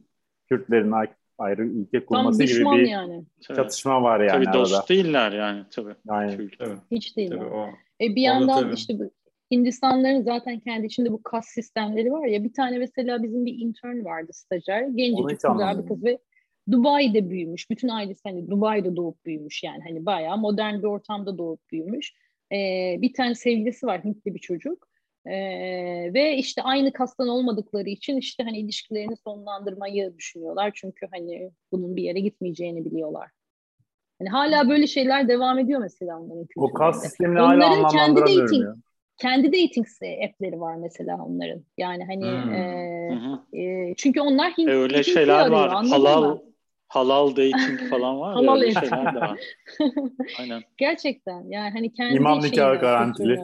Kürtlerin ayrı ülke kurması gibi bir yani. çatışma var yani Tabii dost değiller yani tabii. Aynen. Tabii. Hiç değil. Tabii, o. E bir yandan tabii. işte bu Hindistanların zaten kendi içinde bu kas sistemleri var ya bir tane mesela bizim bir intern vardı stajyer. Gencecik güzel bir kız ve Dubai'de büyümüş. Bütün ailesi hani Dubai'de doğup büyümüş yani hani bayağı modern bir ortamda doğup büyümüş. Ee, bir tane sevgilisi var Hintli bir çocuk. Ee, ve işte aynı kastan olmadıkları için işte hani ilişkilerini sonlandırmayı düşünüyorlar. Çünkü hani bunun bir yere gitmeyeceğini biliyorlar. Hani hala böyle şeyler devam ediyor mesela onların O kas sistemini hala anlamlandıramıyorum dating, ya. Kendi dating app'leri var mesela onların. Yani hani hmm. e, e, çünkü onlar Hint, öyle şeyler arıyor, var. Halal mı? Halal dating falan var halal ya şeyler de var. Aynen. Gerçekten yani hani kendi İmam nikahı garantili.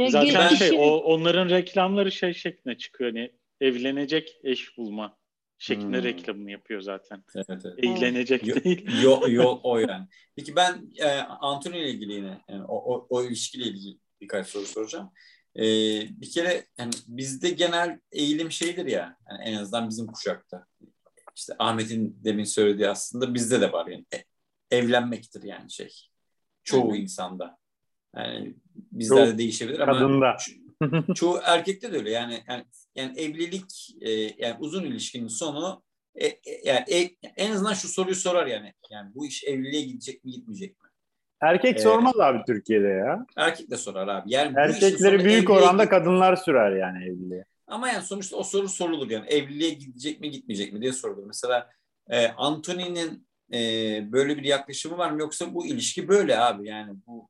Zaten şey o, onların reklamları şey şeklinde çıkıyor hani evlenecek eş bulma şeklinde hmm. reklamını yapıyor zaten. Evet, evet. Eğlenecek yo, değil. Yol, yol o yani. Peki ben e, Anthony ile ilgili yine yani o, o, o ilişkiyle ilgili birkaç soru soracağım. Ee, bir kere yani bizde genel eğilim şeydir ya yani en azından bizim kuşakta işte Ahmet'in demin söylediği aslında bizde de var yani e, evlenmektir yani şey. Çoğu Hı-hı. insanda. Yani bizlerde Çok değişebilir ama kadında. ço- çoğu erkekte de öyle yani yani, yani evlilik e, yani uzun ilişkinin sonu e, e, yani e, en azından şu soruyu sorar yani yani bu iş evliliğe gidecek mi gitmeyecek mi? Erkek ee, sormaz abi Türkiye'de ya. Erkek de sorar abi. Yani Erkekleri büyük oranda kadınlar sürer yani evliliğe. Ama yani sonuçta o soru sorulur yani evliliğe gidecek mi gitmeyecek mi diye sorulur. Mesela e, Anthony'nin e, böyle bir yaklaşımı var mı yoksa bu ilişki böyle abi yani bu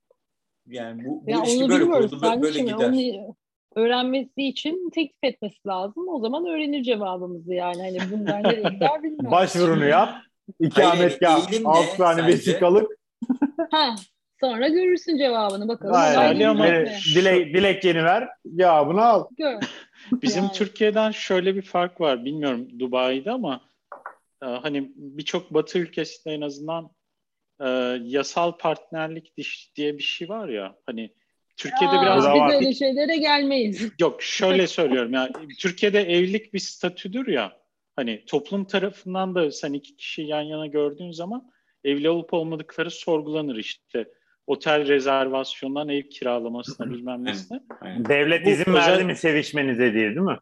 yani bu, bu ya ilişki böyle kuruldu böyle, böyle gider. Onu öğrenmesi için teklif etmesi lazım. O zaman öğrenir cevabımızı yani. Hani bunlar nereye gider bilmiyorum. Başvurunu yap. İkametgah, yani, alt tane vesikalık. ha, sonra görürsün cevabını bakalım. Aynen. Ama dilek, dilekçeni ver, cevabını al. Gör. Bizim yani. Türkiye'den şöyle bir fark var. Bilmiyorum Dubai'de ama e, hani birçok Batı ülkesinde en azından e, yasal partnerlik diye bir şey var ya. Hani Türkiye'de ya, biraz biz öyle şeylere gelmeyiz. Yok şöyle söylüyorum ya Türkiye'de evlilik bir statüdür ya. Hani toplum tarafından da sen iki kişi yan yana gördüğün zaman evli olup olmadıkları sorgulanır işte otel rezervasyonundan ev kiralamasına bilmem nesine. Devlet bu, izin özel... verdi mi sevişmenize diye değil mi?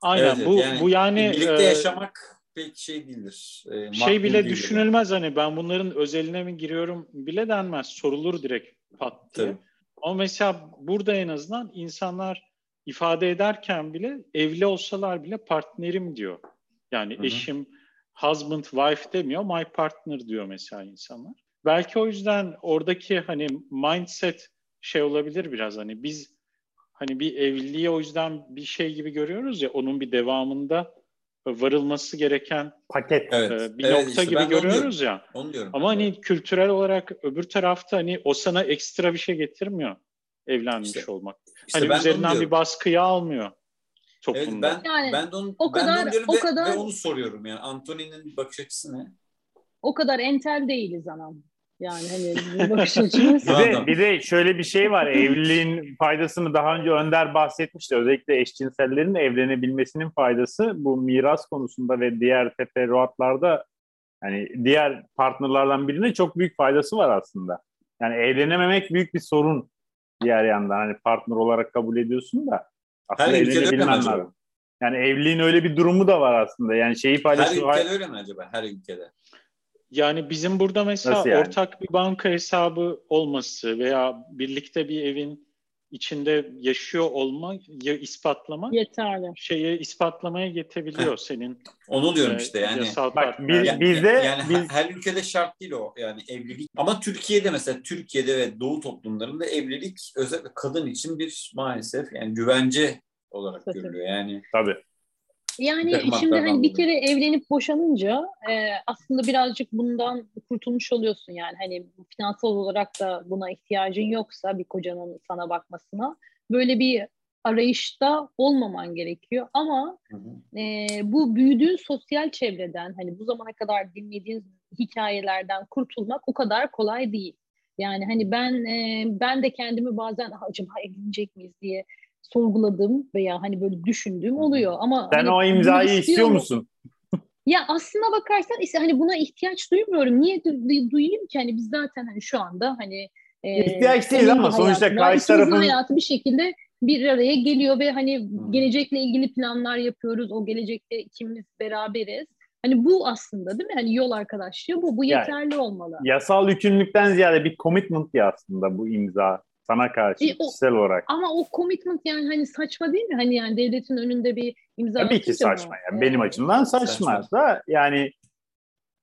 Aynen evet, bu yani, bu yani birlikte e, yaşamak pek şey değildir. E, şey bile değildir düşünülmez hani ben bunların özeline mi giriyorum bile denmez. Sorulur direkt pat diye. Tabii. Ama mesela burada en azından insanlar ifade ederken bile evli olsalar bile partnerim diyor. Yani Hı-hı. eşim husband wife demiyor my partner diyor mesela insanlar. Belki o yüzden oradaki hani mindset şey olabilir biraz hani biz hani bir evliliği o yüzden bir şey gibi görüyoruz ya onun bir devamında varılması gereken paket evet. e, bir evet, nokta işte gibi görüyoruz ya. Onu diyorum. Ama hani evet. kültürel olarak öbür tarafta hani o sana ekstra bir şey getirmiyor evlenmiş işte, olmak. İşte hani üzerinden bir baskıyı almıyor toplumda. Evet, ben yani, ben de onu, o ben kadar, de onu o ve, kadar, ve onu soruyorum yani Anthony'nin bakış açısı ne? O kadar entel değiliz anam. Yani hani bakış açımız. bir, de, bir de şöyle bir şey var. Evliliğin faydasını daha önce Önder bahsetmişti. Özellikle eşcinsellerin evlenebilmesinin faydası bu miras konusunda ve diğer teferruatlarda yani diğer partnerlardan birine çok büyük faydası var aslında. Yani evlenememek büyük bir sorun diğer yandan. Hani partner olarak kabul ediyorsun da aslında Her mi acaba? Yani evliliğin öyle bir durumu da var aslında. Yani şeyi paylaşıyor. Her ülkede öyle mi acaba? Her ülkede. Yani bizim burada mesela yani? ortak bir banka hesabı olması veya birlikte bir evin içinde yaşıyor olma ya ispatlama yeterli. Şeye ispatlamaya yetebiliyor senin. Onu diyorum e, işte yani. Bak biz, yani, bizde yani biz... her ülkede şart değil o yani evlilik. Ama Türkiye'de mesela Türkiye'de ve Doğu toplumlarında evlilik özellikle kadın için bir maalesef yani güvence olarak Tabii. görülüyor yani. Tabii. Yani şimdi hani bir kere evlenip boşanınca e, aslında birazcık bundan kurtulmuş oluyorsun yani. Hani finansal olarak da buna ihtiyacın yoksa bir kocanın sana bakmasına böyle bir arayışta olmaman gerekiyor. Ama e, bu büyüdüğün sosyal çevreden hani bu zamana kadar dinlediğin hikayelerden kurtulmak o kadar kolay değil. Yani hani ben e, ben de kendimi bazen acaba evlenecek miyiz? diye sorguladığım veya hani böyle düşündüğüm oluyor ama sen hani o imzayı istiyor musun? Ya aslına bakarsan ise hani buna ihtiyaç duymuyorum. Niye du- duyayım ki hani biz zaten hani şu anda hani e, ihtiyaç değil ama sonuçta karşı tarafın hayatı bir şekilde bir araya geliyor ve hani gelecekle ilgili planlar yapıyoruz. O gelecekte ikimiz beraberiz. Hani bu aslında değil mi? Hani yol arkadaşlığı bu. Bu yeterli yani, olmalı. Yasal yükümlülükten ziyade bir commitment ya aslında bu imza sana karşı e, o, kişisel olarak. Ama o commitment yani hani saçma değil mi? Hani yani devletin önünde bir imza Tabii ki saçma. Yani. yani. Benim açımdan saçma, saçma da yani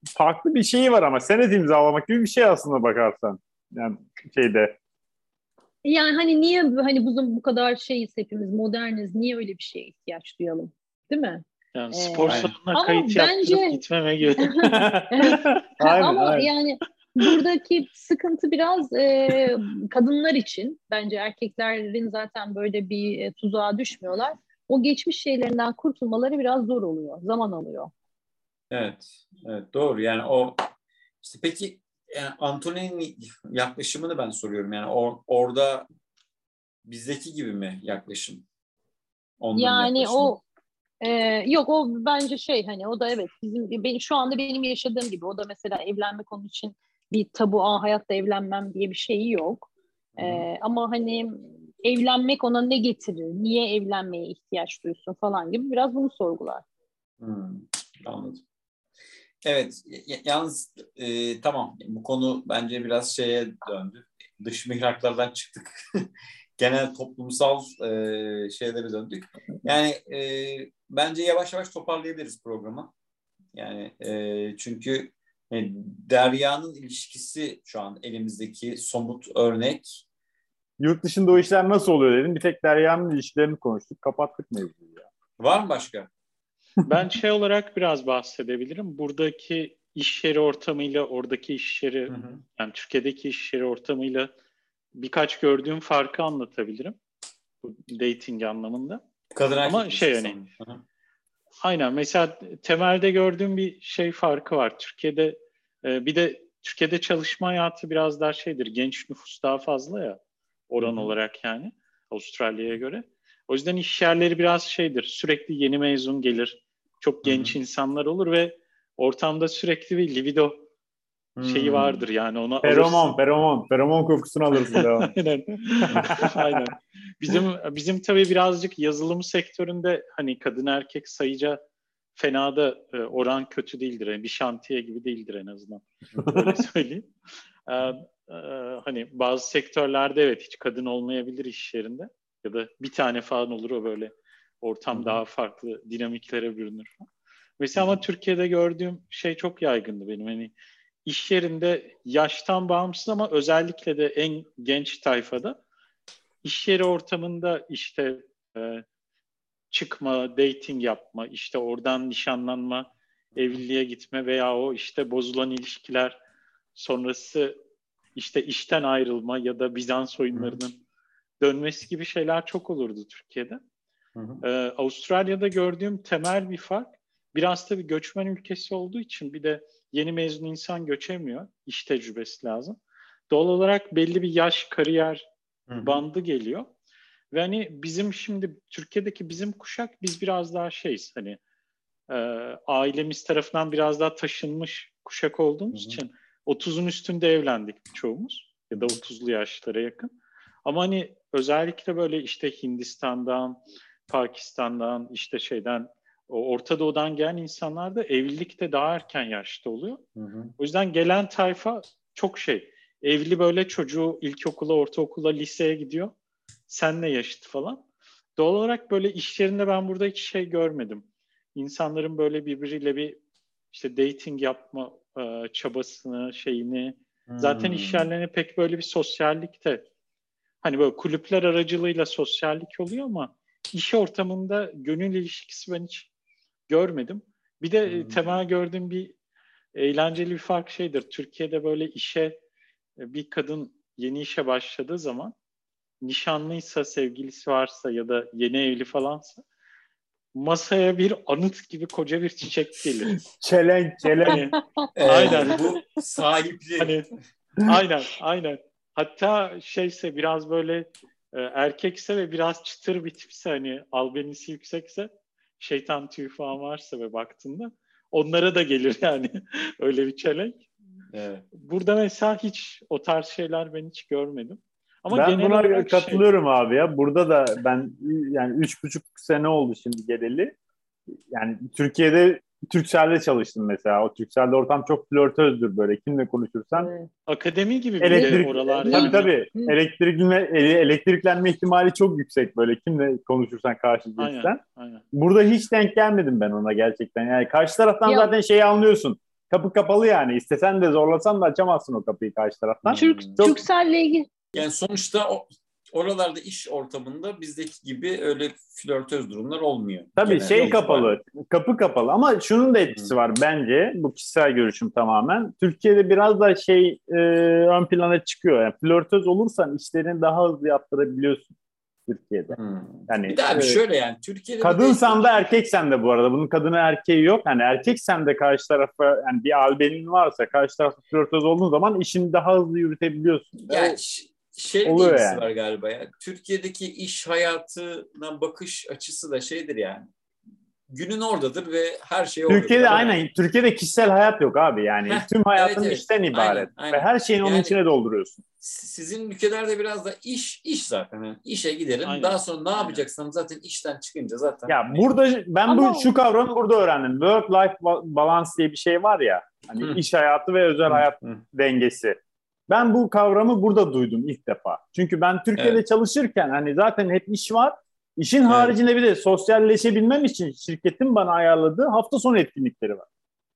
farklı bir şeyi var ama senet imzalamak gibi bir şey aslında bakarsan. Yani şeyde. Yani hani niye hani bu, bu kadar şeyiz hepimiz moderniz niye öyle bir şeye ihtiyaç duyalım? Değil mi? Yani spor ee, salonuna kayıt bence... yaptırıp gitmeme gibi. aynen, ama aynen. yani buradaki sıkıntı biraz e, kadınlar için. Bence erkeklerin zaten böyle bir e, tuzağa düşmüyorlar. O geçmiş şeylerinden kurtulmaları biraz zor oluyor. Zaman alıyor. Evet. Evet doğru. Yani o işte peki yani Anthony'nin yaklaşımını ben soruyorum. Yani or, orada bizdeki gibi mi yaklaşım? Onların yani yaklaşımı. o ee, yok o bence şey hani o da evet bizim benim şu anda benim yaşadığım gibi o da mesela evlenme konu için bir tabu Aa, hayatta evlenmem diye bir şeyi yok. Ee, ama hani evlenmek ona ne getirir? Niye evlenmeye ihtiyaç duysun falan gibi biraz bunu sorgular. Hmm, anladım. Evet, yalnız e, tamam bu konu bence biraz şeye döndü. Dış mihraklardan çıktık. Genel toplumsal e, şeylere döndük. Yani e, bence yavaş yavaş toparlayabiliriz programı. Yani e, çünkü yani Derya'nın ilişkisi şu an elimizdeki somut örnek. Yurt dışında o işler nasıl oluyor dedim. Bir tek Derya'nın ilişkilerini konuştuk. Kapattık mevzuyu ya. Var mı başka? ben şey olarak biraz bahsedebilirim. Buradaki iş yeri ortamıyla oradaki iş yeri, hı hı. yani Türkiye'deki iş yeri ortamıyla birkaç gördüğüm farkı anlatabilirim. Bu dating anlamında. Kadın Ama şey yani Aynen. Mesela temelde gördüğüm bir şey farkı var. Türkiye'de e, bir de Türkiye'de çalışma hayatı biraz daha şeydir. Genç nüfus daha fazla ya oran Hı-hı. olarak yani Avustralya'ya göre. O yüzden iş yerleri biraz şeydir. Sürekli yeni mezun gelir. Çok genç Hı-hı. insanlar olur ve ortamda sürekli bir libido şeyi hmm. vardır yani ona feromon alırsın. feromon feromon kokusunu alırsın aynen. Aynen. Bizim bizim tabii birazcık yazılım sektöründe hani kadın erkek sayıca fena da e, oran kötü değildir. Yani bir şantiye gibi değildir en azından. Öyle söyleyeyim. Ee, e, hani bazı sektörlerde evet hiç kadın olmayabilir iş yerinde. Ya da bir tane falan olur o böyle ortam hmm. daha farklı dinamiklere bürünür mesela ama Türkiye'de gördüğüm şey çok yaygındı benim. Hani iş yerinde yaştan bağımsız ama özellikle de en genç tayfada iş yeri ortamında işte e, çıkma, dating yapma, işte oradan nişanlanma, evliliğe gitme veya o işte bozulan ilişkiler sonrası işte işten ayrılma ya da Bizans oyunlarının dönmesi gibi şeyler çok olurdu Türkiye'de. Hı hı. Ee, Avustralya'da gördüğüm temel bir fark biraz da bir göçmen ülkesi olduğu için bir de yeni mezun insan göçemiyor. İş tecrübesi lazım. Doğal olarak belli bir yaş, kariyer Hı-hı. bandı geliyor. Ve hani bizim şimdi Türkiye'deki bizim kuşak biz biraz daha şeyiz hani e, ailemiz tarafından biraz daha taşınmış kuşak olduğumuz Hı-hı. için 30'un üstünde evlendik çoğumuz ya da 30'lu yaşlara yakın. Ama hani özellikle böyle işte Hindistan'dan, Pakistan'dan, işte şeyden Orta Doğu'dan gelen insanlar da evlilikte daha erken yaşta oluyor. Hı hı. O yüzden gelen tayfa çok şey. Evli böyle çocuğu ilkokula, ortaokula, liseye gidiyor. Senle yaşıt falan. Doğal olarak böyle iş yerinde ben burada hiç şey görmedim. İnsanların böyle birbiriyle bir işte dating yapma e, çabasını, şeyini. Hmm. Zaten iş yerlerine pek böyle bir sosyallik de hani böyle kulüpler aracılığıyla sosyallik oluyor ama iş ortamında gönül ilişkisi ben hiç görmedim. Bir de hmm. temel gördüğüm bir eğlenceli bir fark şeydir. Türkiye'de böyle işe e, bir kadın yeni işe başladığı zaman nişanlıysa, sevgilisi varsa ya da yeni evli falansa masaya bir anıt gibi koca bir çiçek gelir. çelenk, çelenk. Hani, aynen. Bu sahipli. Hani, aynen, aynen. Hatta şeyse biraz böyle e, erkekse ve biraz çıtır bir tipse hani albenisi yüksekse şeytan tüyü falan varsa ve baktığında onlara da gelir yani öyle bir çelenk. Evet. Burada mesela hiç o tarz şeyler ben hiç görmedim. Ama ben buna şey- katılıyorum şey... abi ya. Burada da ben yani üç buçuk sene oldu şimdi geleli. Yani Türkiye'de Türkcell'de çalıştım mesela. O Türkcell'de ortam çok flörtözdür böyle. Kimle konuşursan. Evet. Akademi gibi bir Elektrik, oralar. Tabii yani. tabii. Elektriklenme, elektriklenme ihtimali çok yüksek böyle. Kimle konuşursan karşı cinsten. Burada hiç denk gelmedim ben ona gerçekten. Yani karşı taraftan ya. zaten şeyi anlıyorsun. Kapı kapalı yani. İstesen de zorlasan da açamazsın o kapıyı karşı taraftan. Türk, çok... Türkcell'le ilgili yani sonuçta o, oralarda iş ortamında bizdeki gibi öyle flörtöz durumlar olmuyor. Tabii Genelde şey kapalı, var. kapı kapalı ama şunun da etkisi hmm. var bence. Bu kişisel görüşüm tamamen. Türkiye'de biraz da şey e, ön plana çıkıyor. Yani flörtöz olursan işlerini daha hızlı yaptırabiliyorsun. Türkiye'de. Hmm. Yani bir daha bir şöyle yani Türkiye'de kadınsan da erkeksen de bu arada bunun kadını erkeği yok. Hani erkeksen de karşı tarafa yani bir albenin varsa karşı tarafta flörtöz olduğun zaman işini daha hızlı yürütebiliyorsun. Yani evet şey Oluyor yani. var galiba ya. Türkiye'deki iş hayatına bakış açısı da şeydir yani. Günün oradadır ve her şey oradadır. Türkiye'de aynen. Yani. Türkiye'de kişisel hayat yok abi yani. Heh, Tüm hayatın evet, evet. işten ibaret. Aynen, aynen. Ve her şeyini yani, onun içine dolduruyorsun. Sizin ülkelerde biraz da iş iş zaten. Yani işe giderim. Aynen. Daha sonra ne yapacaksam zaten işten çıkınca zaten. Ya burada ben Ama... bu şu kavramı burada öğrendim. Work life balance diye bir şey var ya. Hani Hı. iş hayatı ve özel Hı. hayat Hı. dengesi. Ben bu kavramı burada duydum ilk defa. Çünkü ben Türkiye'de evet. çalışırken hani zaten hep iş var. İşin evet. haricinde bir de sosyalleşebilmem için şirketin bana ayarladığı hafta sonu etkinlikleri var.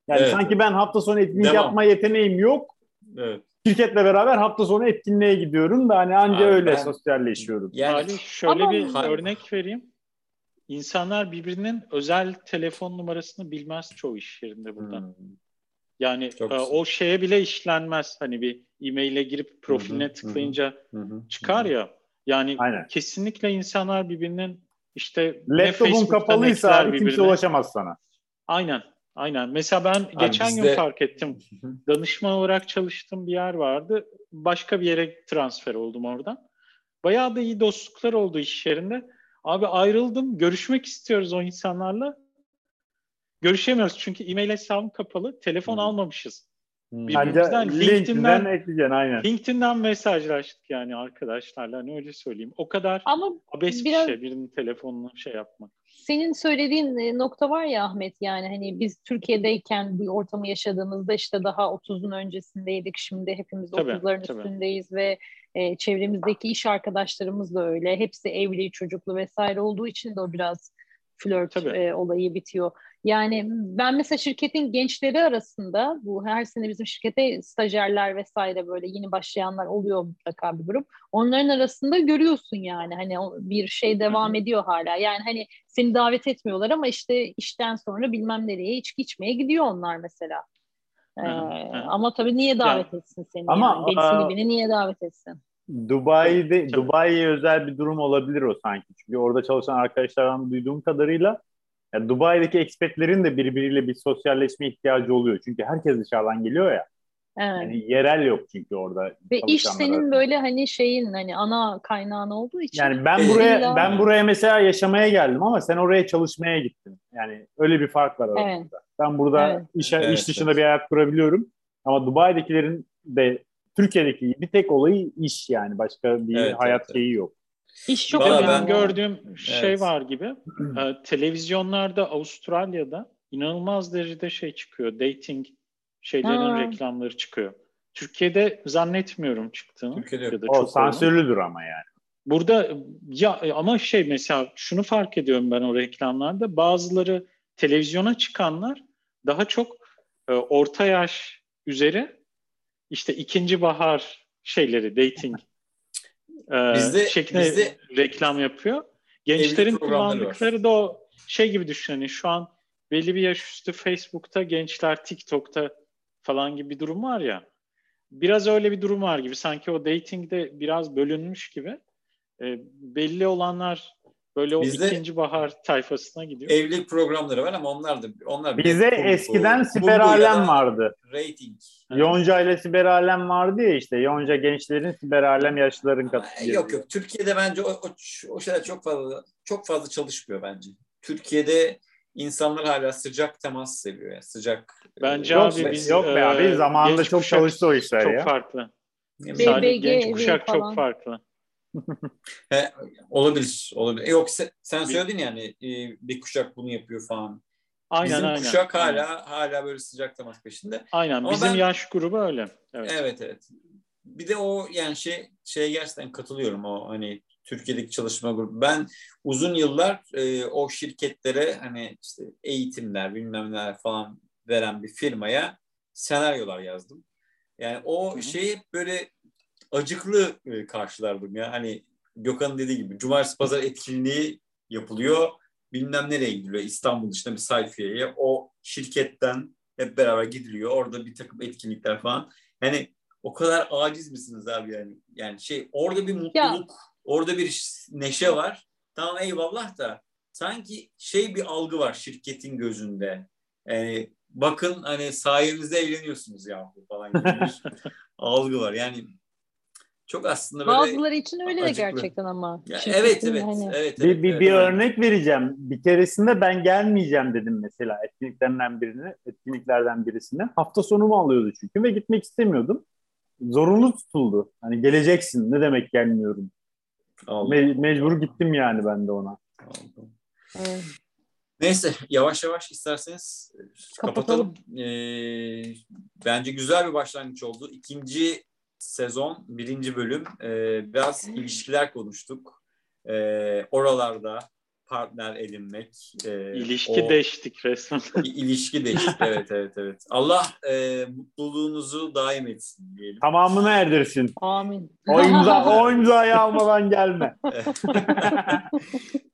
Yani evet. sanki ben hafta sonu etkinlik Devam. yapma yeteneğim yok. Evet. Şirketle beraber hafta sonu etkinliğe gidiyorum da hani anca Abi öyle ben, sosyalleşiyorum. Yani Ali, şöyle Ama, bir örnek vereyim. İnsanlar birbirinin özel telefon numarasını bilmez çoğu iş yerinde burada. Hmm. Yani Çok e, o şeye bile işlenmez. Hani bir e-maile girip profiline hı hı, tıklayınca hı hı, çıkar hı. ya. Yani Aynen. kesinlikle insanlar birbirinin işte laptopun kapalıysa abi kimse ulaşamaz sana. Aynen. Aynen. Mesela ben abi geçen bizde... gün fark ettim. Danışman olarak çalıştığım bir yer vardı. Başka bir yere transfer oldum oradan. Bayağı da iyi dostluklar oldu iş yerinde. Abi ayrıldım. Görüşmek istiyoruz o insanlarla. Görüşemiyoruz çünkü e-mail hesabım kapalı. Telefon hmm. almamışız. Hmm. Birbirimizden LinkedIn'den, LinkedIn'den ekleyeceksin aynen. LinkedIn'den mesajlaştık yani arkadaşlarla hani öyle söyleyeyim. O kadar Ama abes biraz... bir şey birinin telefonunu şey yapmak. Senin söylediğin e, nokta var ya Ahmet yani hani biz Türkiye'deyken bir ortamı yaşadığımızda işte daha 30'un öncesindeydik. Şimdi hepimiz tabii, 30'ların tabii. üstündeyiz ve e, çevremizdeki iş arkadaşlarımız da öyle. Hepsi evli, çocuklu vesaire olduğu için de o biraz flört e, olayı bitiyor. Yani ben mesela şirketin gençleri arasında bu her sene bizim şirkete stajyerler vesaire böyle yeni başlayanlar oluyor mutlaka bir grup. Onların arasında görüyorsun yani hani bir şey devam ediyor hala. Yani hani seni davet etmiyorlar ama işte işten sonra bilmem nereye içki içmeye gidiyor onlar mesela. Ee, ama tabii niye davet ya, etsin seni? Ama yani? Belisi beni niye davet etsin? Dubai'de Dubai'ye özel bir durum olabilir o sanki. Çünkü orada çalışan arkadaşlardan duyduğum kadarıyla yani Dubai'deki ekspetlerin de birbiriyle bir sosyalleşme ihtiyacı oluyor. Çünkü herkes dışarıdan geliyor ya. Evet. Yani yerel yok çünkü orada. Ve iş senin böyle hani şeyin hani ana kaynağın olduğu için. Yani ben buraya illa... ben buraya mesela yaşamaya geldim ama sen oraya çalışmaya gittin. Yani öyle bir fark var aramızda. Evet. Ben burada evet. iş, evet, iş dışında evet. bir hayat kurabiliyorum. Ama Dubai'dekilerin de Türkiye'deki bir tek olayı iş yani. Başka bir evet, hayat evet, şeyi yok. İş çok önemli. Ben gördüğüm şey evet. var gibi. e, televizyonlarda Avustralya'da inanılmaz derecede şey çıkıyor. Dating şeylerin ha. reklamları çıkıyor. Türkiye'de zannetmiyorum çıktığını. Türkiye'de ya da o çok sansürlüdür ama yani. Burada ya ama şey mesela şunu fark ediyorum ben o reklamlarda. Bazıları televizyona çıkanlar daha çok e, orta yaş üzeri işte ikinci bahar şeyleri dating e, bizde, şeklinde bizde reklam yapıyor. Gençlerin kullandıkları var. da o şey gibi düşünün. Şu an belli bir yaş üstü Facebook'ta gençler TikTok'ta falan gibi bir durum var ya. Biraz öyle bir durum var gibi. Sanki o datingde biraz bölünmüş gibi. E, belli olanlar böyle o Bizde ikinci bahar tayfasına gidiyor. Evlilik programları var ama onlar da onlar Bize eskiden Siber Alem vardı. Rating. Yonca ile Siber Alem vardı ya işte. Yonca gençlerin Siber Alem yaşlıların katılıyor. Yok yok. Türkiye'de bence o, o, o şeyler çok fazla çok fazla çalışmıyor bence. Türkiye'de insanlar hala sıcak temas seviyor. Yani sıcak. Bence yok, abi biz yok be abi zamanında çok çalıştı o işler çok ya. Çok farklı. BBG genç kuşak falan. çok farklı. He, olabilir, olabilir. E, yok sen, sen söyledin yani e, bir kuşak bunu yapıyor falan. Aynen, Bizim aynen. kuşak hala aynen. hala böyle sıcak temas peşinde. Aynen. Ama Bizim ben, yaş grubu öyle. Evet. evet evet. Bir de o yani şey şeye gerçekten katılıyorum o hani Türkiye'deki çalışma grubu. Ben uzun yıllar e, o şirketlere hani işte eğitimler bilmem neler falan veren bir firmaya senaryolar yazdım. Yani o Hı-hı. şeyi böyle acıklı e, karşılardım ya. Hani Gökhan'ın dediği gibi cumartesi pazar etkinliği yapılıyor. Bilmem nereye gidiliyor. İstanbul dışında bir sayfaya. O şirketten hep beraber gidiliyor. Orada bir takım etkinlikler falan. Yani o kadar aciz misiniz abi yani? Yani şey orada bir mutluluk, ya. orada bir neşe var. Tamam eyvallah da sanki şey bir algı var şirketin gözünde. Yani bakın hani sayenizde eğleniyorsunuz ya falan gibi bir algı var. Yani çok aslında böyle Bazıları için öyle acıklı. de gerçekten ama. Ya, evet, evet, hani... evet, evet. Bir, bir, evet, bir örnek vereceğim. Bir keresinde ben gelmeyeceğim dedim mesela etkinliklerden birine, etkinliklerden birisine. Hafta sonumu alıyordu çünkü ve gitmek istemiyordum. Zorunlu tutuldu. Hani geleceksin. Ne demek gelmiyorum. Me- mecbur gittim yani ben de ona. Evet. Neyse yavaş yavaş isterseniz kapatalım. kapatalım. Ee, bence güzel bir başlangıç oldu. İkinci sezon birinci bölüm e, biraz ilişkiler konuştuk. E, oralarda partner edinmek. E, ilişki o, deştik resmen. İlişki deştik evet evet evet. Allah e, mutluluğunuzu daim etsin diyelim. Tamamını erdirsin. Amin. O imza o imzayı almadan gelme.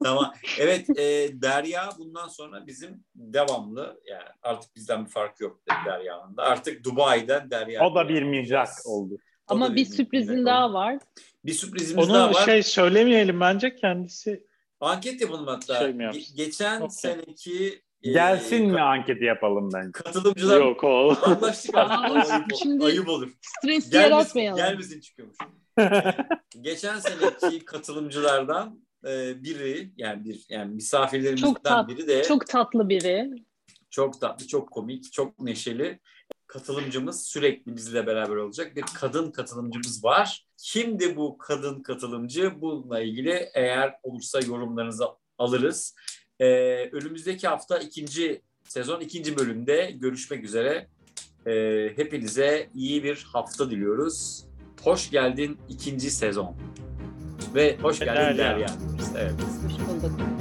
tamam. Evet e, Derya bundan sonra bizim devamlı yani artık bizden bir fark yok Derya'nın da. Artık Dubai'den Derya. O da bir mihrak oldu. Ama bir sürprizin daha var. Bir sürprizimiz Onu daha var. şey söylemeyelim bence kendisi. Anket yapalım hatta. Şey Ge- geçen okay. seneki e, Gelsin e, mi anketi yapalım bence. Katılımcılar Yok o. Anlaştık artık. Şimdi ayıp olur. Stres yaratmayalım. Gelmesin çıkıyormuş. geçen seneki katılımcılardan e, biri yani bir yani misafirlerimizden çok tat, biri de çok tatlı biri. Çok tatlı, çok komik, çok neşeli katılımcımız sürekli bizle beraber olacak. Bir kadın katılımcımız var. Kimdi bu kadın katılımcı? Bununla ilgili eğer olursa yorumlarınızı alırız. Ee, önümüzdeki hafta ikinci sezon ikinci bölümde görüşmek üzere. Ee, hepinize iyi bir hafta diliyoruz. Hoş geldin ikinci sezon. Ve hoş geldin Derya. Evet. Hoş bulduk.